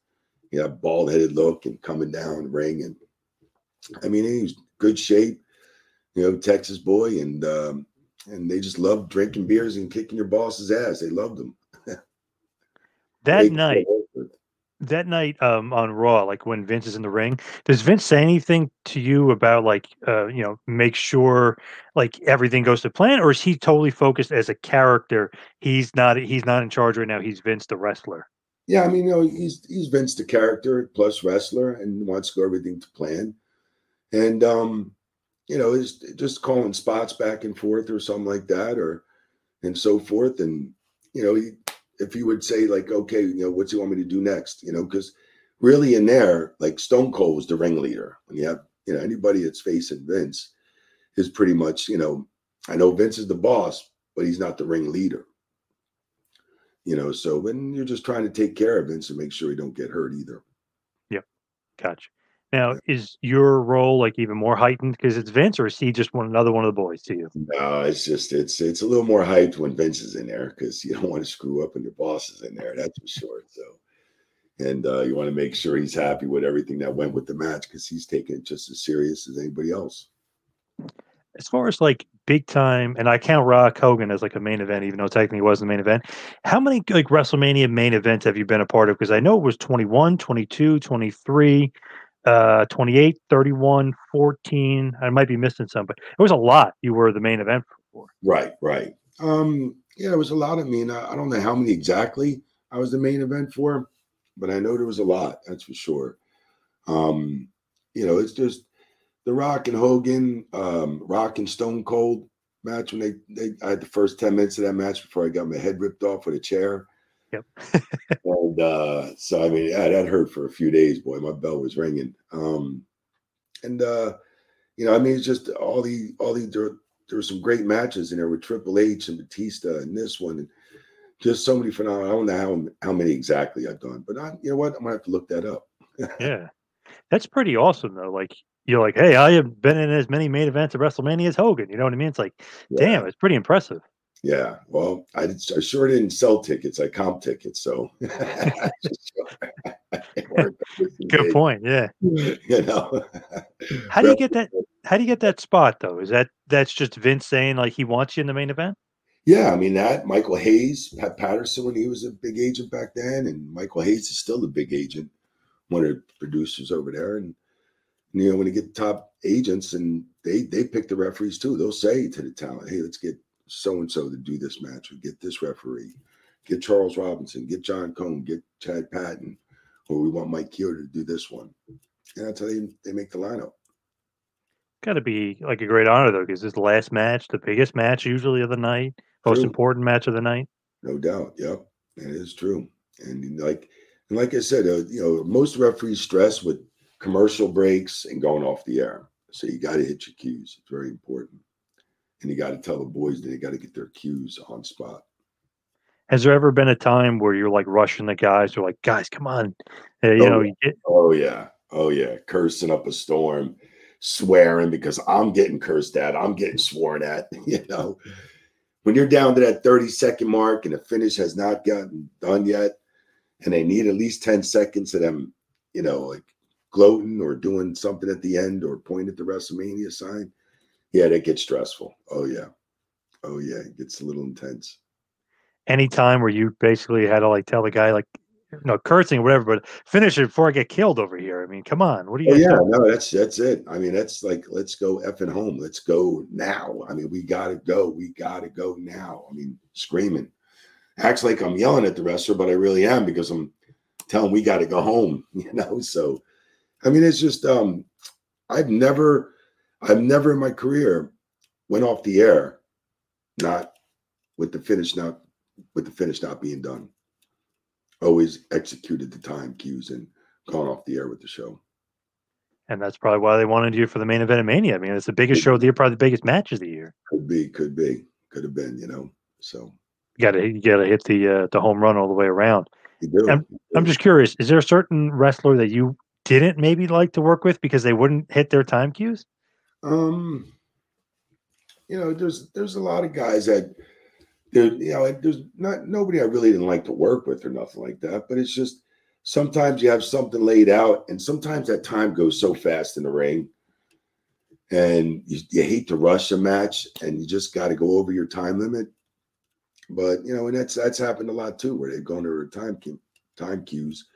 you know, bald headed look and coming down ring and I mean he was good shape, you know, Texas boy, and um and they just loved drinking beers and kicking your boss's ass. They loved him. [LAUGHS] that They- night, [LAUGHS] that night um on Raw, like when Vince is in the ring, does Vince say anything to you about like uh you know make sure like everything goes to plan, or is he totally focused as a character? He's not he's not in charge right now. He's Vince the wrestler. Yeah, I mean, you know, he's he's Vince the character plus wrestler and wants to go everything to plan. And um, you know, is just calling spots back and forth or something like that, or and so forth. And you know, he, if he would say like, okay, you know, what's he want me to do next? You know, because really in there, like Stone Cold was the ringleader. When you have you know anybody that's facing Vince is pretty much you know, I know Vince is the boss, but he's not the ringleader you know so when you're just trying to take care of Vince and make sure he don't get hurt either Yep, Gotcha. Now, is your role like even more heightened because it's Vince, or is he just one another one of the boys to you? no it's just it's it's a little more hyped when Vince is in there because you don't want to screw up when your boss is in there that's for sure so and uh, you want to make sure he's happy with everything that went with the match because he's taking it just as serious as anybody else As far as like big time, and I count Rock Hogan as like a main event, even though technically it wasn't the main event. How many like WrestleMania main events have you been a part of? Because I know it was 21, 22, 23, uh, 28, 31, 14. I might be missing some, but it was a lot you were the main event for. right right um yeah it was a lot i mean I, I don't know how many exactly i was the main event for but i know there was a lot that's for sure um you know it's just the rock and hogan um rock and stone cold match when they they i had the first 10 minutes of that match before i got my head ripped off with a chair Yep. and uh so i mean yeah that hurt for a few days boy my bell was ringing um and uh you know i mean it's just all the all the there, there were some great matches in there with triple h and batista and this one and just so many phenomenal i don't know how, how many exactly i've done but i you know what i'm gonna have to look that up [LAUGHS] Yeah. That's pretty awesome though. Like you're like, hey, I have been in as many main events of WrestleMania as Hogan. You know what I mean? It's like, damn, it's pretty impressive. Yeah, well, I, did, I sure didn't sell tickets. I comp tickets, so [LAUGHS] [LAUGHS] Good point. Yeah. [LAUGHS] You know, How do you get that? How do you get that spot though? Is that that's just Vince saying like he wants you in the main event? Yeah, I mean that Michael Hayes, Pat Patterson when he was a big agent back then, and Michael Hayes is still a big agent, one of the producers over there. And you know, when you get top agents and they they pick the referees too, they'll say to the talent, "Hey, let's get so and so to do this match, or get this referee, get Charles Robinson, get John Cone, get Chad Patton, or we want Mike Keeler to do this one." And that's how they they make the lineup. Got to be like a great honor though, because the last match, the biggest match usually of the night, most True. important match of the night. No doubt. Yep. That is true. And like and like I said, uh, you know, most referees stress with commercial breaks and going off the air. So you got to hit your cues. It's very important. And you got to tell the boys that they got to get their cues on spot. Has there ever been a time where you're like rushing the guys? Or like, guys, come on, Uh, you Oh, know, yeah. you get, Oh yeah. Oh yeah. Cursing up a storm, swearing because I'm getting cursed at. I'm getting sworn at. [LAUGHS] You know, when you're down to that 30 second mark and the finish has not gotten done yet, and they need at least 10 seconds of them, you know, like gloating or doing something at the end or pointing at the WrestleMania sign. Yeah, that gets stressful. Oh yeah. Oh yeah. It gets a little intense. any time where you basically had to like tell the guy like no cursing or whatever, but finish it before I get killed over here. I mean, come on, what are you? Oh, yeah, doing? no, that's that's it. I mean, that's like let's go effing home. Let's go now. I mean, we gotta go. We gotta go now. I mean, screaming. Acts like I'm yelling at the wrestler, but I really am because I'm telling we gotta go home, [LAUGHS] you know. So I mean, it's just um I've never I've never in my career went off the air not with the finish not with the finish not being done. Always executed the time cues and gone off the air with the show. And that's probably why they wanted you for the main event of Mania. I mean, it's the biggest show of the year, probably the biggest match of the year. Could be, could be, could have been, you know. So You gotta you gotta hit the uh, the home run all the way around. you do. I'm- I'm just curious, is there a certain wrestler that you didn't maybe like to work with because they wouldn't hit their time cues? Um, you know, there's there's a lot of guys that there, you know, there's not nobody I really didn't like to work with or nothing like that. But it's just sometimes you have something laid out, and sometimes that time goes so fast in the ring, and you, you hate to rush a match, and you just got to go over your time limit. But you know, and that's that's happened a lot too, where they've gone over time time cues,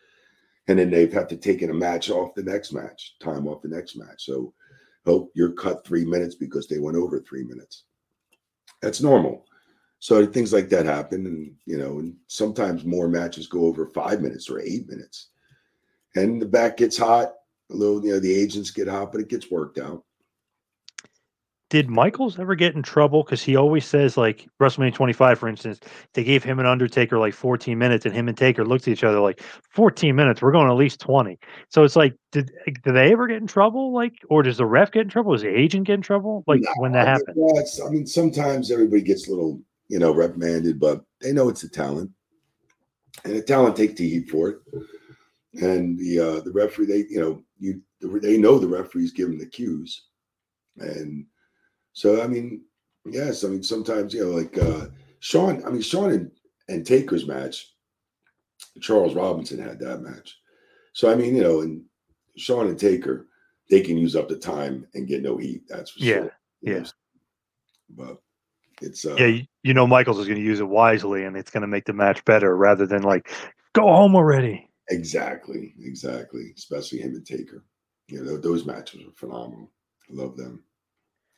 and then they've had to take in a match off the next match, time off the next match. So oh, you're cut three minutes because they went over three minutes. That's normal. So things like that happen, and you know, and sometimes more matches go over five minutes or eight minutes, and the back gets hot. A little, you know, the agents get hot, but it gets worked out. Did Michaels ever get in trouble? Because he always says, like WrestleMania 25, for instance, they gave him and Undertaker like 14 minutes, and him and Taker looked at each other like 14 minutes. We're going at least 20. So it's like, did did they ever get in trouble? Like, or does the ref get in trouble? Does the agent get in trouble? Like No, when that I mean, happened? well, it's- I mean, sometimes everybody gets a little, you know, reprimanded, but they know it's a talent, and the talent takes the heat for it. And the uh, the referee, they you know, you they know the referee's giving the cues, and so I mean, yes, I mean sometimes you know, like uh, Shawn, I mean Shawn and, and Taker's match, Charles Robinson had that match, so I mean you know, and Shawn and Taker, they can use up the time and get no heat. That's for Yeah, sure. you know. yeah. But it's uh, Yeah, you, know Michaels is going to use it wisely, and it's going to make the match better rather than like go home already. exactly, exactly. Especially him and Taker. You know, those matches were phenomenal. I love them.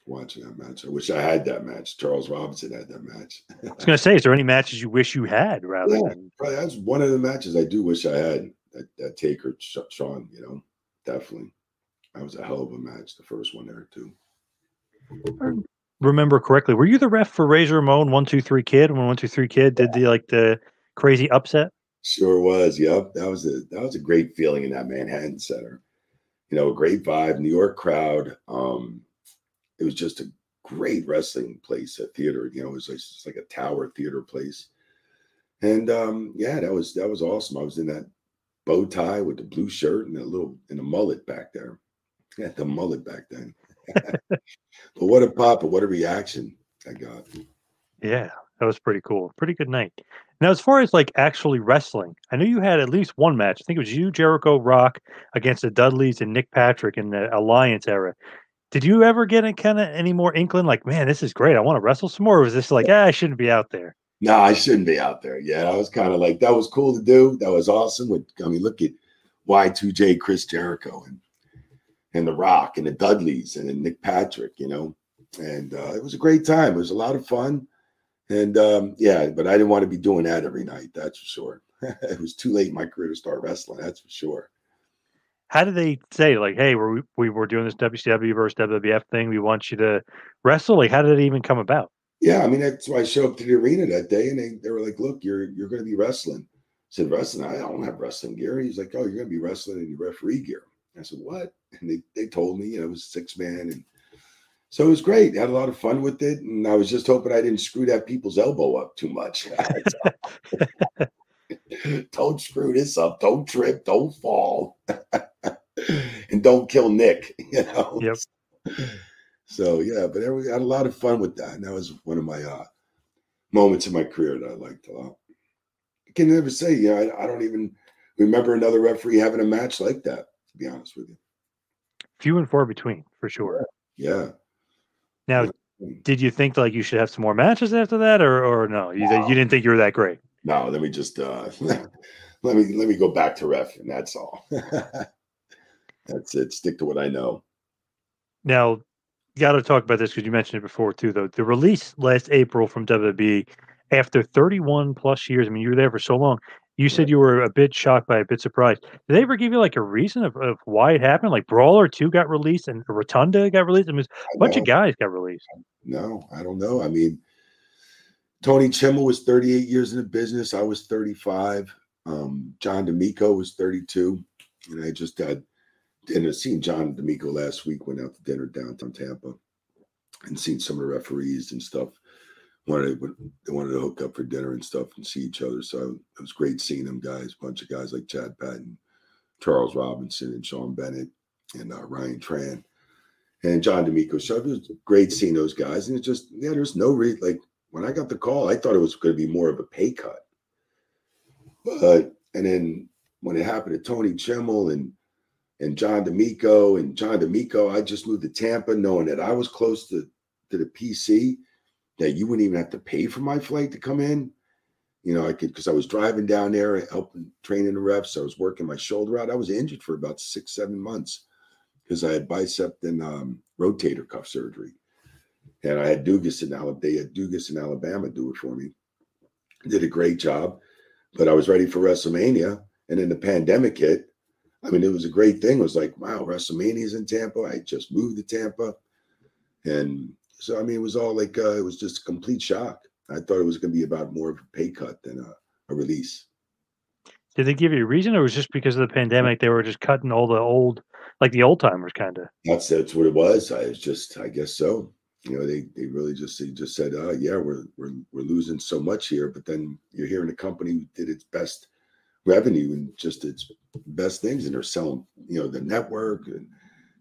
Watching that match. I wish I had that match. Charles Robinson had that match. I was going to say, is there any matches you wish you had rather Yeah. than? Probably that's one of the matches I do wish I had. That, that Taker Shawn, you know, definitely. That was a hell of a match. The first one there too. Remember correctly? Were you the ref for Razor Ramon One Two Three Kid when One Two Three Kid did the like the crazy upset? Sure was. Yep. That was a that was a great feeling in that Manhattan Center. You know, a great vibe, New York crowd. Um, it was just a great wrestling place, a theater. You know, it was like, just like a tower theater place. And um, yeah, that was that was awesome. I was in that bow tie with the blue shirt and a little and a mullet back there. Yeah, the mullet back then. [LAUGHS] but what a pop, but what a reaction I got. Yeah, that was pretty cool. Pretty good night. Now, as far as like actually wrestling, I know you had at least one match. I think it was you, Jericho, Rock against the Dudleys and Nick Patrick in the Alliance era. Did you ever get a kind of any more inkling like, man, this is great. I want to wrestle some more. Or was this like, ah, I shouldn't be out there? No, I shouldn't be out there. Yeah, I was kind of like that was cool to do. That was awesome. With I mean, look at Y2J, Chris Jericho, and and The Rock, and the Dudleys, and then Nick Patrick. You know, and uh, it was a great time. It was a lot of fun, and um, yeah, but I didn't want to be doing that every night. That's for sure. [LAUGHS] it was too late in my career to start wrestling. That's for sure. How did they say like, hey, we're, we were doing this WCW versus WWF thing. We want you to wrestle. Like, how did it even come about? Yeah, I mean that's why I showed up to the arena that day, and they, they were like, "Look, you're you're going to be wrestling." I said, "Wrestling? I don't have wrestling gear." He's like, "Oh, you're going to be wrestling in your referee gear." I said, "What?" And they they told me, you know, it was six man, and so it was great. I had a lot of fun with it, and I was just hoping I didn't screw that people's elbow up too much. [LAUGHS] [LAUGHS] don't screw this up. Don't trip. Don't fall, [LAUGHS] [LAUGHS] and don't kill Nick. [LAUGHS] You know. Yep. So yeah, but we had a lot of fun with that, and that was one of my uh, moments in my career that I liked a lot. I can never say, you know, I, I don't even remember another referee having a match like that. To be honest with you, Few and far between, for sure. yeah. Now, did you think like you should have some more matches after that, or or no? You you didn't think you were that great? No, let me just uh [LAUGHS] let me let me go back to ref, and that's all. That's it. Stick to what I know. Now, got to talk about this because you mentioned it before too. Though the release last April from WWE after 31 plus years. I mean, you were there for so long. You said you were a bit shocked by, a bit surprised. Did they ever give you like a reason of, of why it happened? Like Brawler Two got released and Rotunda got released. I mean, a bunch of guys got released. No, I don't know. I mean, Tony Chimel was 38 years in the business. I was 35. Um, John D'Amico was 32. And I just had dinner, seen John D'Amico last week, went out to dinner downtown Tampa and seen some of the referees and stuff. Wanted they wanted to hook up for dinner and stuff and see each other. So it was great seeing them guys, a bunch of guys like Chad Patton, Charles Robinson, and Shawn Bennett, and uh, Ryan Tran, and John D'Amico. So it was great seeing those guys. And it just, yeah, there's no reason. Like when I got the call, I thought it was going to be more of a pay cut. But, and then when it happened to Tony Chimel and and John D'Amico and John D'Amico, I just moved to Tampa knowing that I was close to, to the PC, that you wouldn't even have to pay for my flight to come in. You know, I could because I was driving down there helping training the refs. I was working my shoulder out. I was injured for about six, seven months because I had bicep and um, rotator cuff surgery. And I had Dugas in Alabama. They had Dugas in Alabama do it for me. Did a great job, but I was ready for WrestleMania. And then the pandemic hit I mean, it was a great thing. It was like, wow, WrestleMania's in Tampa. I just moved to Tampa. And so, I mean, it was all like, uh, it was just a complete shock. I thought it was going to be about more of a pay cut than a, a release. Did they give you a reason, or was just because of the pandemic they were just cutting all the old, like the old timers, kind of? That's that's what it was. I was just, I guess so. You know, they they really just they just said, uh, yeah, we're we're we're losing so much here, but then you're hearing a company did its best revenue and just its best things and they're selling you know the network and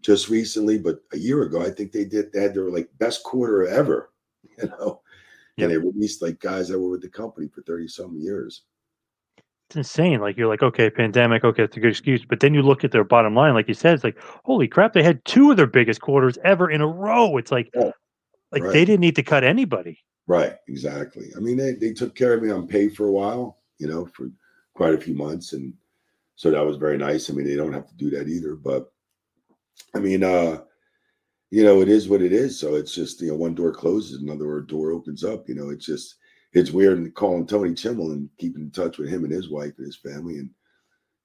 just recently but a year ago i think they did they had their like best quarter ever [LAUGHS] you know? And they released like guys that were with the company for 30 some years. It's insane like you're like okay pandemic okay it's a good excuse but then you look at their bottom line like you said it's like holy crap they had two of their biggest quarters ever in a row. It's like oh, like right. they didn't need to cut anybody. Right exactly. I mean they, they took care of me on pay for a while you know for quite a few months and so that was very nice. I mean they don't have to do that either but i mean uh you know it is what it is. So it's just you know one door closes another door opens up you know it's just it's weird calling tony chimel and keeping in touch with him and his wife and his family and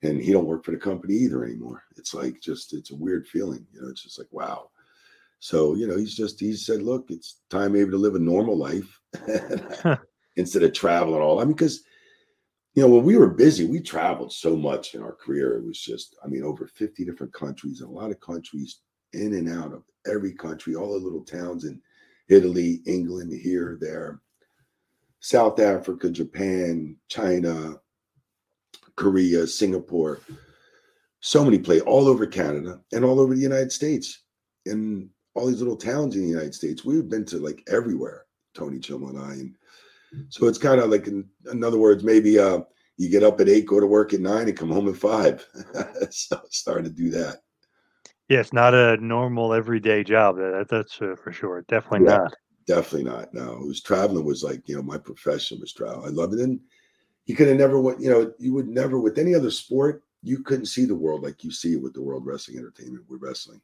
and he don't work for the company either anymore. It's like just it's a weird feeling you know it's just like wow. So you know he's just he said look it's time maybe to live a normal life [LAUGHS] [LAUGHS] instead of traveling all. I mean because you know, when we were busy, we traveled so much in our career. It was just, I mean, over 50 different countries and a lot of countries in and out of every country, all the little towns in Italy, England, here, there, South Africa, Japan, China, Korea, Singapore, so many places all over Canada and all over the United States and all these little towns in the United States. We've been to like everywhere, Tony Chimel and I. And so it's kind of like, in, in, other words, maybe uh, you get up at eight, go to work at nine, and come home at five. [LAUGHS] so starting to do that. Yeah, it's not a normal everyday job. That, that's uh, for sure. Definitely yeah, not. Definitely not. No, it was traveling was like you know my profession was travel. I love it, and you could have never went. You know, you would never with any other sport. You couldn't see the world like you see it with the World Wrestling Entertainment with wrestling.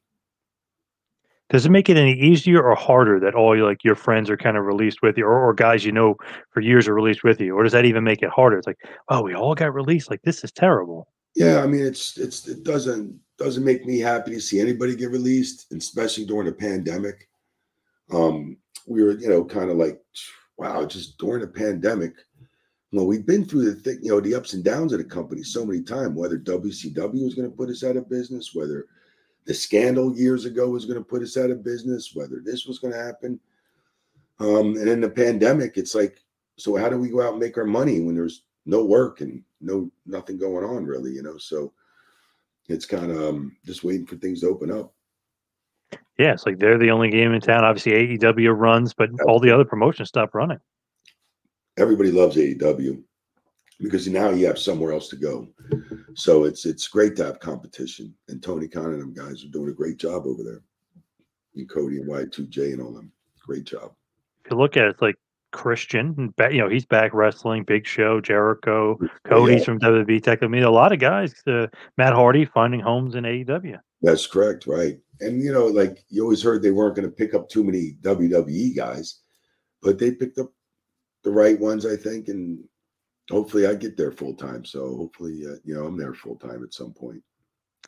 Does it make it any easier or harder that all your like your friends are kind of released with you, or, or guys you know for years are released with you, or does that even make it harder? It's like, oh, we all got released. Like this is terrible. Yeah, I mean, it's it's it doesn't doesn't make me happy to see anybody get released, especially during a pandemic. Um, we were, you know, kind of like, wow, just during a pandemic. Well, we've been through the thing, you know, the ups and downs of the company so many times. Whether WCW was going to put us out of business, whether the scandal years ago was going to put us out of business, whether this was going to happen. Um, and in the pandemic, it's like, so how do we go out and make our money when there's no work and no nothing going on really, you know? So it's kind of um, just waiting for things to open up. Yeah, it's like they're the only game in town. Obviously, AEW runs, but all the other promotions stop running. Everybody loves AEW because now you have somewhere else to go. So it's it's great to have competition. And Tony Khan and them guys are doing a great job over there. And Cody and Y2J and all them. Great job. If you look at it, it's like Christian, and you know, he's back wrestling. Big Show, Jericho, Cody's Yeah. from WWE Tech. I mean, a lot of guys. Uh, Matt Hardy finding homes in AEW. That's correct, right? And you know, like you always heard, they weren't going to pick up too many WWE guys, but they picked up the right ones, I think, and hopefully, I get there full time. So hopefully, uh, you know, I'm there full time at some point.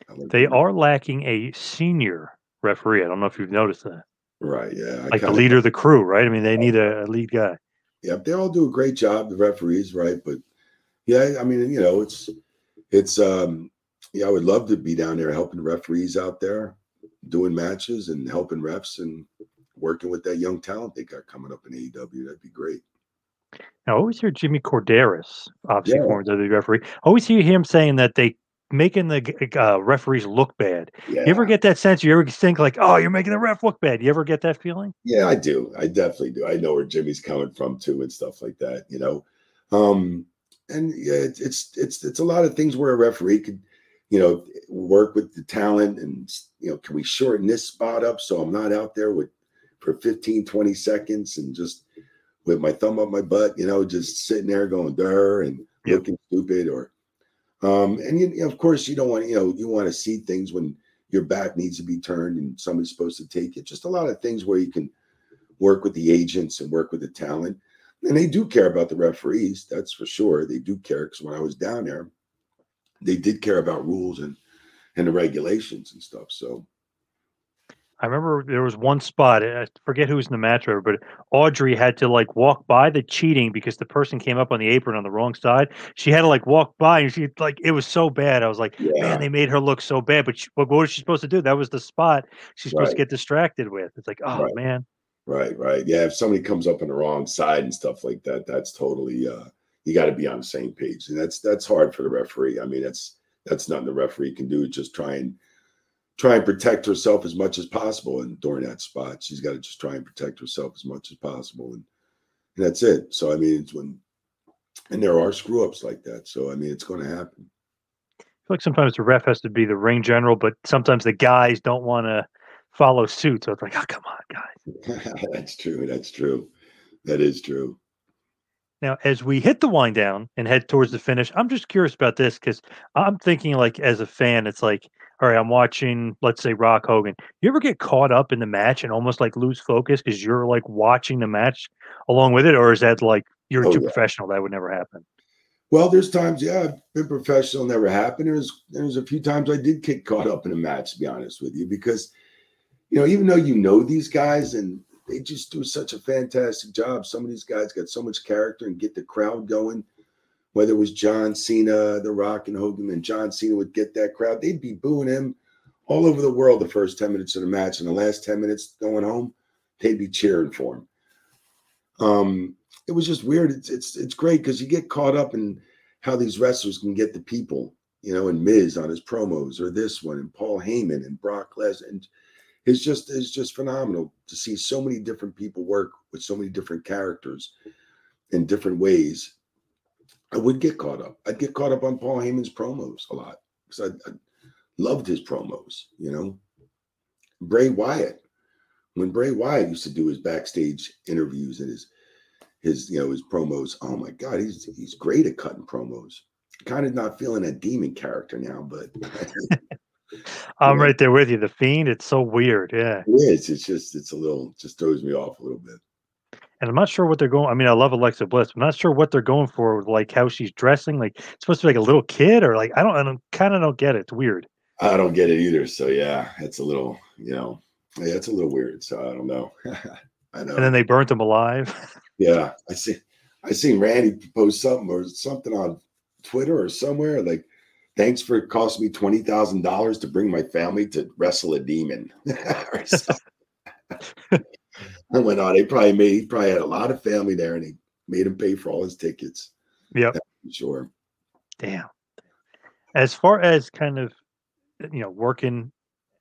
Like They that. are lacking a senior referee. I don't know if you've noticed that. right, yeah. I Like the leader of the crew, right? I mean, they need a, a lead guy. Yeah, they all do a great job, the referees, right? But yeah, I mean, you know, it's it's um yeah, I would love to be down there helping referees out there, doing matches and helping refs and working with that young talent they got coming up in AEW. That'd be great. Now, I always hear Jimmy Korderas, obviously Yeah. former WWE referee. I always hear him saying that they making the uh, referees look bad. Yeah. You ever get that sense? You ever think like, oh, you're making the ref look bad? You ever get that feeling? Yeah, I do. I definitely do. I know where Jimmy's coming from too, and stuff like that. You know, um, and yeah, it's it's it's it's a lot of things where a referee could, you know, work with the talent and you know, can we shorten this spot up so I'm not out there with for 15, 20 seconds and just with my thumb up my butt, you know, just sitting there going der and Yep. looking stupid or um and you, of course you don't want you know you want to see things when your back needs to be turned and somebody's supposed to take it. Just a lot of things where you can work with the agents and work with the talent. And they do care about the referees that's for sure. They do care because when i was down there they did care about rules and and the regulations and stuff so I remember there was one spot. I forget who was in the match, but Aubrey had to like walk by the cheating because the person came up on the apron on the wrong side. She had to like walk by, and she like it was so bad. I was like, yeah man, they made her look so bad. But she, what, what was she supposed to do? That was the spot she's supposed Right. to get distracted with. It's like, oh Right. man, right right yeah if somebody comes up on the wrong side and stuff like that that's totally uh you got to be on the same page and that's that's hard for the referee i mean that's that's nothing the referee can do just try and try and protect herself as much as possible. And during that spot she's got to just try and protect herself as much as possible. And, and that's it. So i mean it's when and there are screw ups like that. So i mean it's going to happen. I feel like sometimes the ref has to be the ring general, but sometimes the guys don't want to follow suit. So it's like, oh come on, guys. [LAUGHS] that's true. That's true. That is true. Now, as we hit the wind down and head towards the finish, I'm just curious about this because I'm thinking, like, as a fan, it's like, all right, I'm watching, let's say, Rock Hogan. You ever get caught up in the match and almost like lose focus because you're like watching the match along with it, or is that like you're Oh, too yeah. professional? That would never happen. Well, there's times, yeah, I've been professional, never happened. There's there's a few times I did get caught up in a match, to be honest with you, because you know, even though you know these guys and they just do such a fantastic job. Some of these guys got so much character and get the crowd going. Whether it was John Cena, The Rock, and Hogan, and John Cena would get that crowd, they'd be booing him all over the world the first 10 minutes of the match. And the last 10 minutes going home, they'd be cheering for him. Um, it was just weird. It's it's it's great because you get caught up in how these wrestlers can get the people, you know, and Miz on his promos or this one and Paul Heyman and Brock Lesnar. And it's just it's just phenomenal to see so many different people work with so many different characters in different ways. I would get caught up. I'd get caught up on Paul Heyman's promos a lot because I, I loved his promos, you know. Bray Wyatt. When Bray Wyatt used to do his backstage interviews and his his you know his promos. Oh my God, he's he's great at cutting promos. Kind of not feeling a demon character now, but [LAUGHS] I'm Yeah. right there with you. The Fiend, it's so weird. Yeah. it is. It's just it's a little just throws me off a little bit. And I'm not sure what they're going. I mean, I love Alexa Bliss. I'm not sure what they're going for, with, like how she's dressing. Like it's supposed to be like a little kid, or like I don't. I don't kind of don't get it. It's weird. I don't get it either. So yeah, it's a little you know yeah, it's a little weird. So I don't know. [LAUGHS] I know. And then they burnt him alive. [LAUGHS] Yeah, I see. I seen Randy post something or something on Twitter or somewhere like, "Thanks for costing me twenty thousand dollars to bring my family to wrestle a demon." [LAUGHS] Or. I went on. They probably made. He probably had a lot of family there, and he made him pay for all his tickets. yep. Sure. Damn. As far as kind of you know working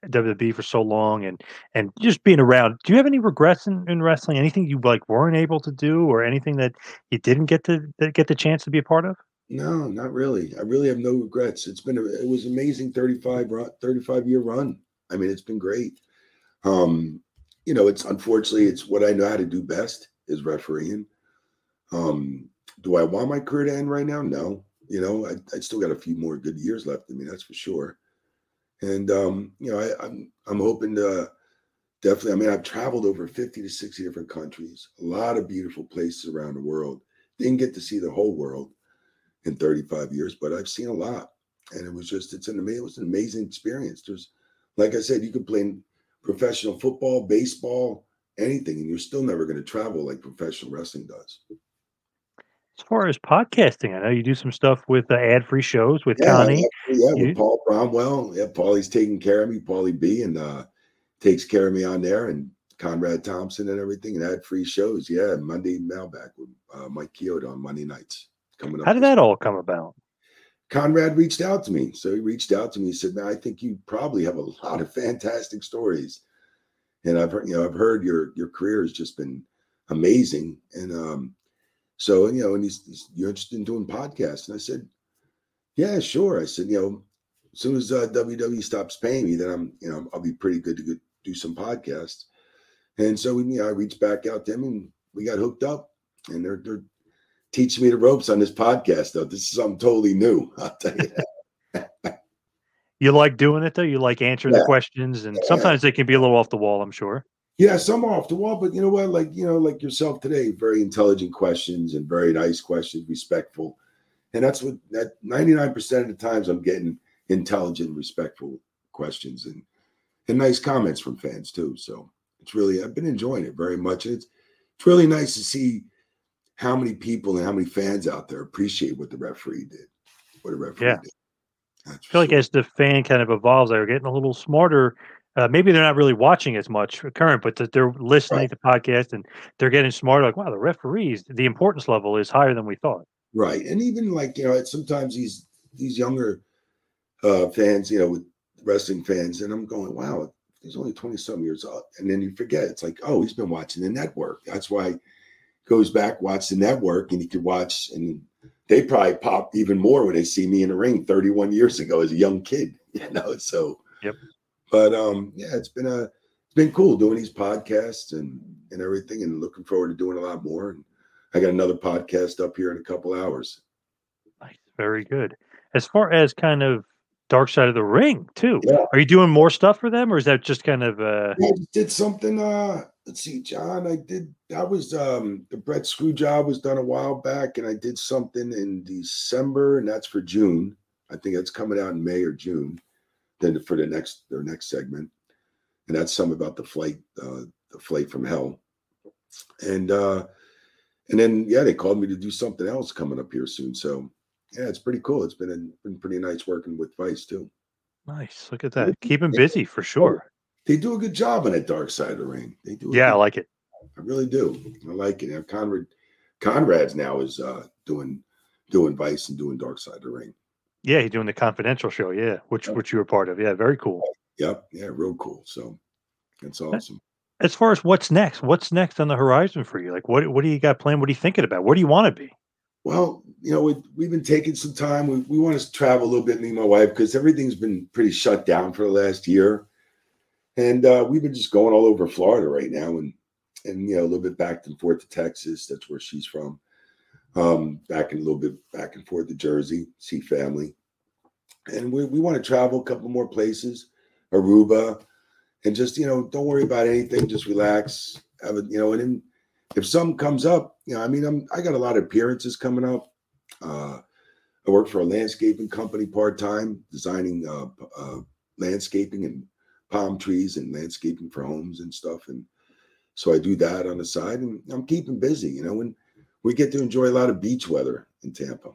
at WWE for so long and and just being around, do you have any regrets in, in wrestling? Anything you like weren't able to do, or anything that you didn't get to get the chance to be a part of? No, not really. I really have no regrets. It's been a, it was amazing 35 run, 35 year run. I mean, it's been great. Um, you know, it's unfortunately it's what I know how to do best is refereeing. Um, do I want my career to end right now? No. You know, I, I still got a few more good years left in me, that's for sure. And um, you know, I, I'm I'm hoping to definitely. I mean, I've traveled over 50 to 60 different countries, a lot of beautiful places around the world. Didn't get to see the whole world in 35 years, but I've seen a lot. And it was just it's an amazing it was an amazing experience. There's like I said, you could play professional football, baseball, anything, and you're still never going to travel like professional wrestling does. As far as podcasting, I know you do some stuff with uh, ad-free shows with Yeah, Connie. yeah, You- with Paul Bromwell. Yeah, Paulie's taking care of me, Paulie B, and uh takes care of me on there, and Conrad Thompson and everything, and ad free shows. Yeah, Monday Mailbag with uh, Mike Chioda on Monday nights coming up. How did that all come about? Conrad reached out to me. So he reached out to me. He said, "Man, I think you probably have a lot of fantastic stories." And I've heard, you know, I've heard your your career has just been amazing. And um, so you know, and he's, he's you're interested in doing podcasts. And I said, "Yeah, sure." I said, you know, as soon as uh, WWE stops paying me, then I'm, you know, I'll be pretty good to do some podcasts. And so we, you know, I reached back out to him and we got hooked up. And they're they're teaching me the ropes on this podcast, though. This is something totally new. [LAUGHS] I'll tell you that. You like doing it though. You like answering Yeah. the questions, and Yeah. sometimes they can be a little off the wall. I'm sure. Yeah, some are off the wall, but you know what? Like you know, like yourself today, very intelligent questions and very nice questions, respectful, and that's what that ninety nine percent of the times I'm getting intelligent, respectful questions and and nice comments from fans too. So it's really I've been enjoying it very much, and it's it's really nice to see how many people and how many fans out there appreciate what the referee did, what the referee Yeah. did. That's I feel like sure. as the fan kind of evolves, they're getting a little smarter. Uh, maybe they're not really watching as much current, but that they're listening to podcasts and they're getting smarter. Like, wow, the referees, the importance level is higher than we thought. Right. And even like, you know, sometimes these these younger uh fans, you know, with wrestling fans, and I'm going, wow, he's only 20 some years old. And then you forget, it's like, oh, he's been watching the network. That's why goes back, watch the network, and he could watch and they probably pop even more when they see me in the ring 31 years ago as a young kid, [LAUGHS] you know. So Yep. but um yeah, it's been a it's been cool doing these podcasts and and everything and looking forward to doing a lot more. And I got another podcast up here in a couple hours. Nice. Very good. As far as kind of dark side of the ring, too, Yeah. are you doing more stuff for them or is that just kind of, uh, I did something. Uh, let's see, John. I did. That was um the Bret Screw job was done a while back, and I did something in December, and that's for June. I think it's coming out in May or June. Then for the next their next segment, and that's some about the flight, uh, the flight from hell, and uh, and then yeah, they called me to do something else coming up here soon. So yeah, it's pretty cool. It's been been pretty nice working with Vice too. nice. Look at that. Keep 'em busy for sure. They do a good job on that dark side of the ring. They do. Yeah, I like it. I really do. I like it. Conrad Conrad's now is uh doing doing Vice and doing Dark Side of the Ring. Yeah, he's doing the confidential show. Yeah, which Yeah. which you were part of. Yeah, very cool. Yep. Yeah, real cool. So that's awesome. As far as what's next, what's next on the horizon for you? Like, what what do you got planned? What are you thinking about? Where do you want to be? Well, you know, we, we've been taking some time. We, we want to travel a little bit, me and my wife, because everything's been pretty shut down for the last year. And uh, we've been just going all over Florida right now and, and, you know, a little bit back and forth to Texas. That's where she's from. Um, back and a little bit back and forth to Jersey, see family. And we, we want to travel a couple more places, Aruba, and just, you know, don't worry about anything. Just relax. Have a, you know, and then if something comes up, you know, I mean, I'm I got a lot of appearances coming up. Uh, I work for a landscaping company part time, designing uh, uh, landscaping and palm trees and landscaping for homes and stuff. And so I do that on the side, and I'm keeping busy. You know, and we get to enjoy a lot of beach weather in Tampa.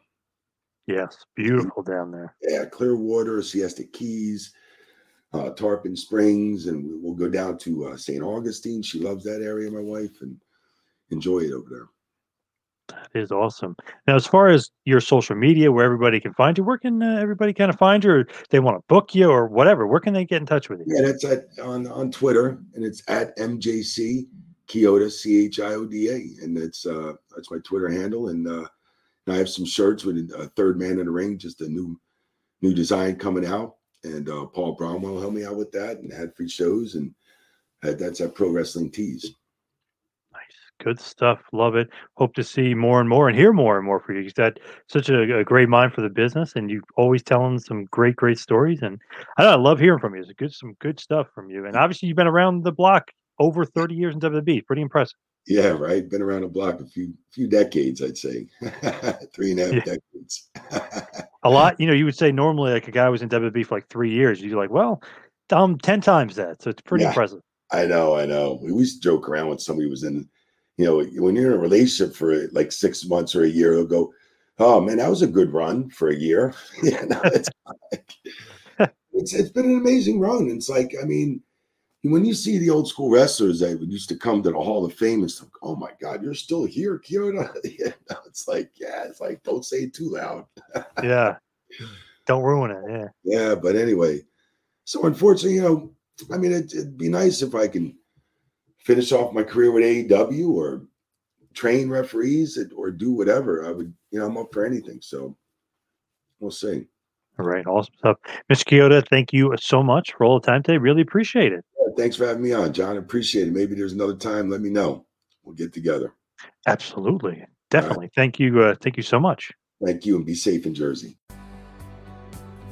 Yes, beautiful down there. Yeah, Clearwater, Siesta Keys, uh, Tarpon Springs, and we- we'll go down to uh, St. Augustine. She loves that area, my wife, and enjoy it over there. That is awesome. Now, as far as your social media, where everybody can find you, where can uh, everybody kind of find you, or they want to book you, or whatever? Where can they get in touch with you? Yeah, that's at on on Twitter, and it's at MJC Chioda C H I O D A, and it's uh that's my Twitter handle. And uh, and I have some shirts with a third man in the ring, just a new new design coming out, and uh, Paul Bromwell helped me out with that, and had free shows, and uh, that's at Pro Wrestling Tees. Good stuff. Love it. Hope to see more and more and hear more and more for you. You've got such a, a great mind for the business, and you always telling some great, great stories. And I, I love hearing from you. It's good, some good stuff from you. And obviously, you've been around the block over 30 years in WWE. Pretty impressive. Yeah, right. Been around the block a few few decades, I'd say. [LAUGHS] Three and a half Yeah. decades. [LAUGHS] A lot, you know, you would say normally like a guy was in WWE for like three years. You're like, well, um, 10 times that. So it's pretty Yeah. impressive. I know, I know. We used to joke around when somebody was in, you know, when you're in a relationship for like six months or a year, they'll go, "Oh man, that was a good run for a year." [LAUGHS] yeah, no, [LAUGHS] it's like, it's it's been an amazing run. It's like, I mean, when you see the old school wrestlers that used to come to the Hall of Fame and stuff, oh my God, you're still here, Chioda. [LAUGHS] yeah, no, it's like, yeah, it's like, don't say it too loud. Yeah. Don't ruin it. Yeah. Yeah, but anyway, so unfortunately, you know, I mean, it, it'd be nice if I can finish off my career with AEW or train referees or do whatever. I would, you know, I'm up for anything. So we'll see. All right. Awesome stuff. Mr. Chioda, thank you so much for all the time today. Really appreciate it. Yeah, thanks for having me on, John. Appreciate it. Maybe there's another time. Let me know. We'll get together. Absolutely. Definitely. Thank you. Uh, thank you so much. Thank you and be safe in Jersey.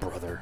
brother.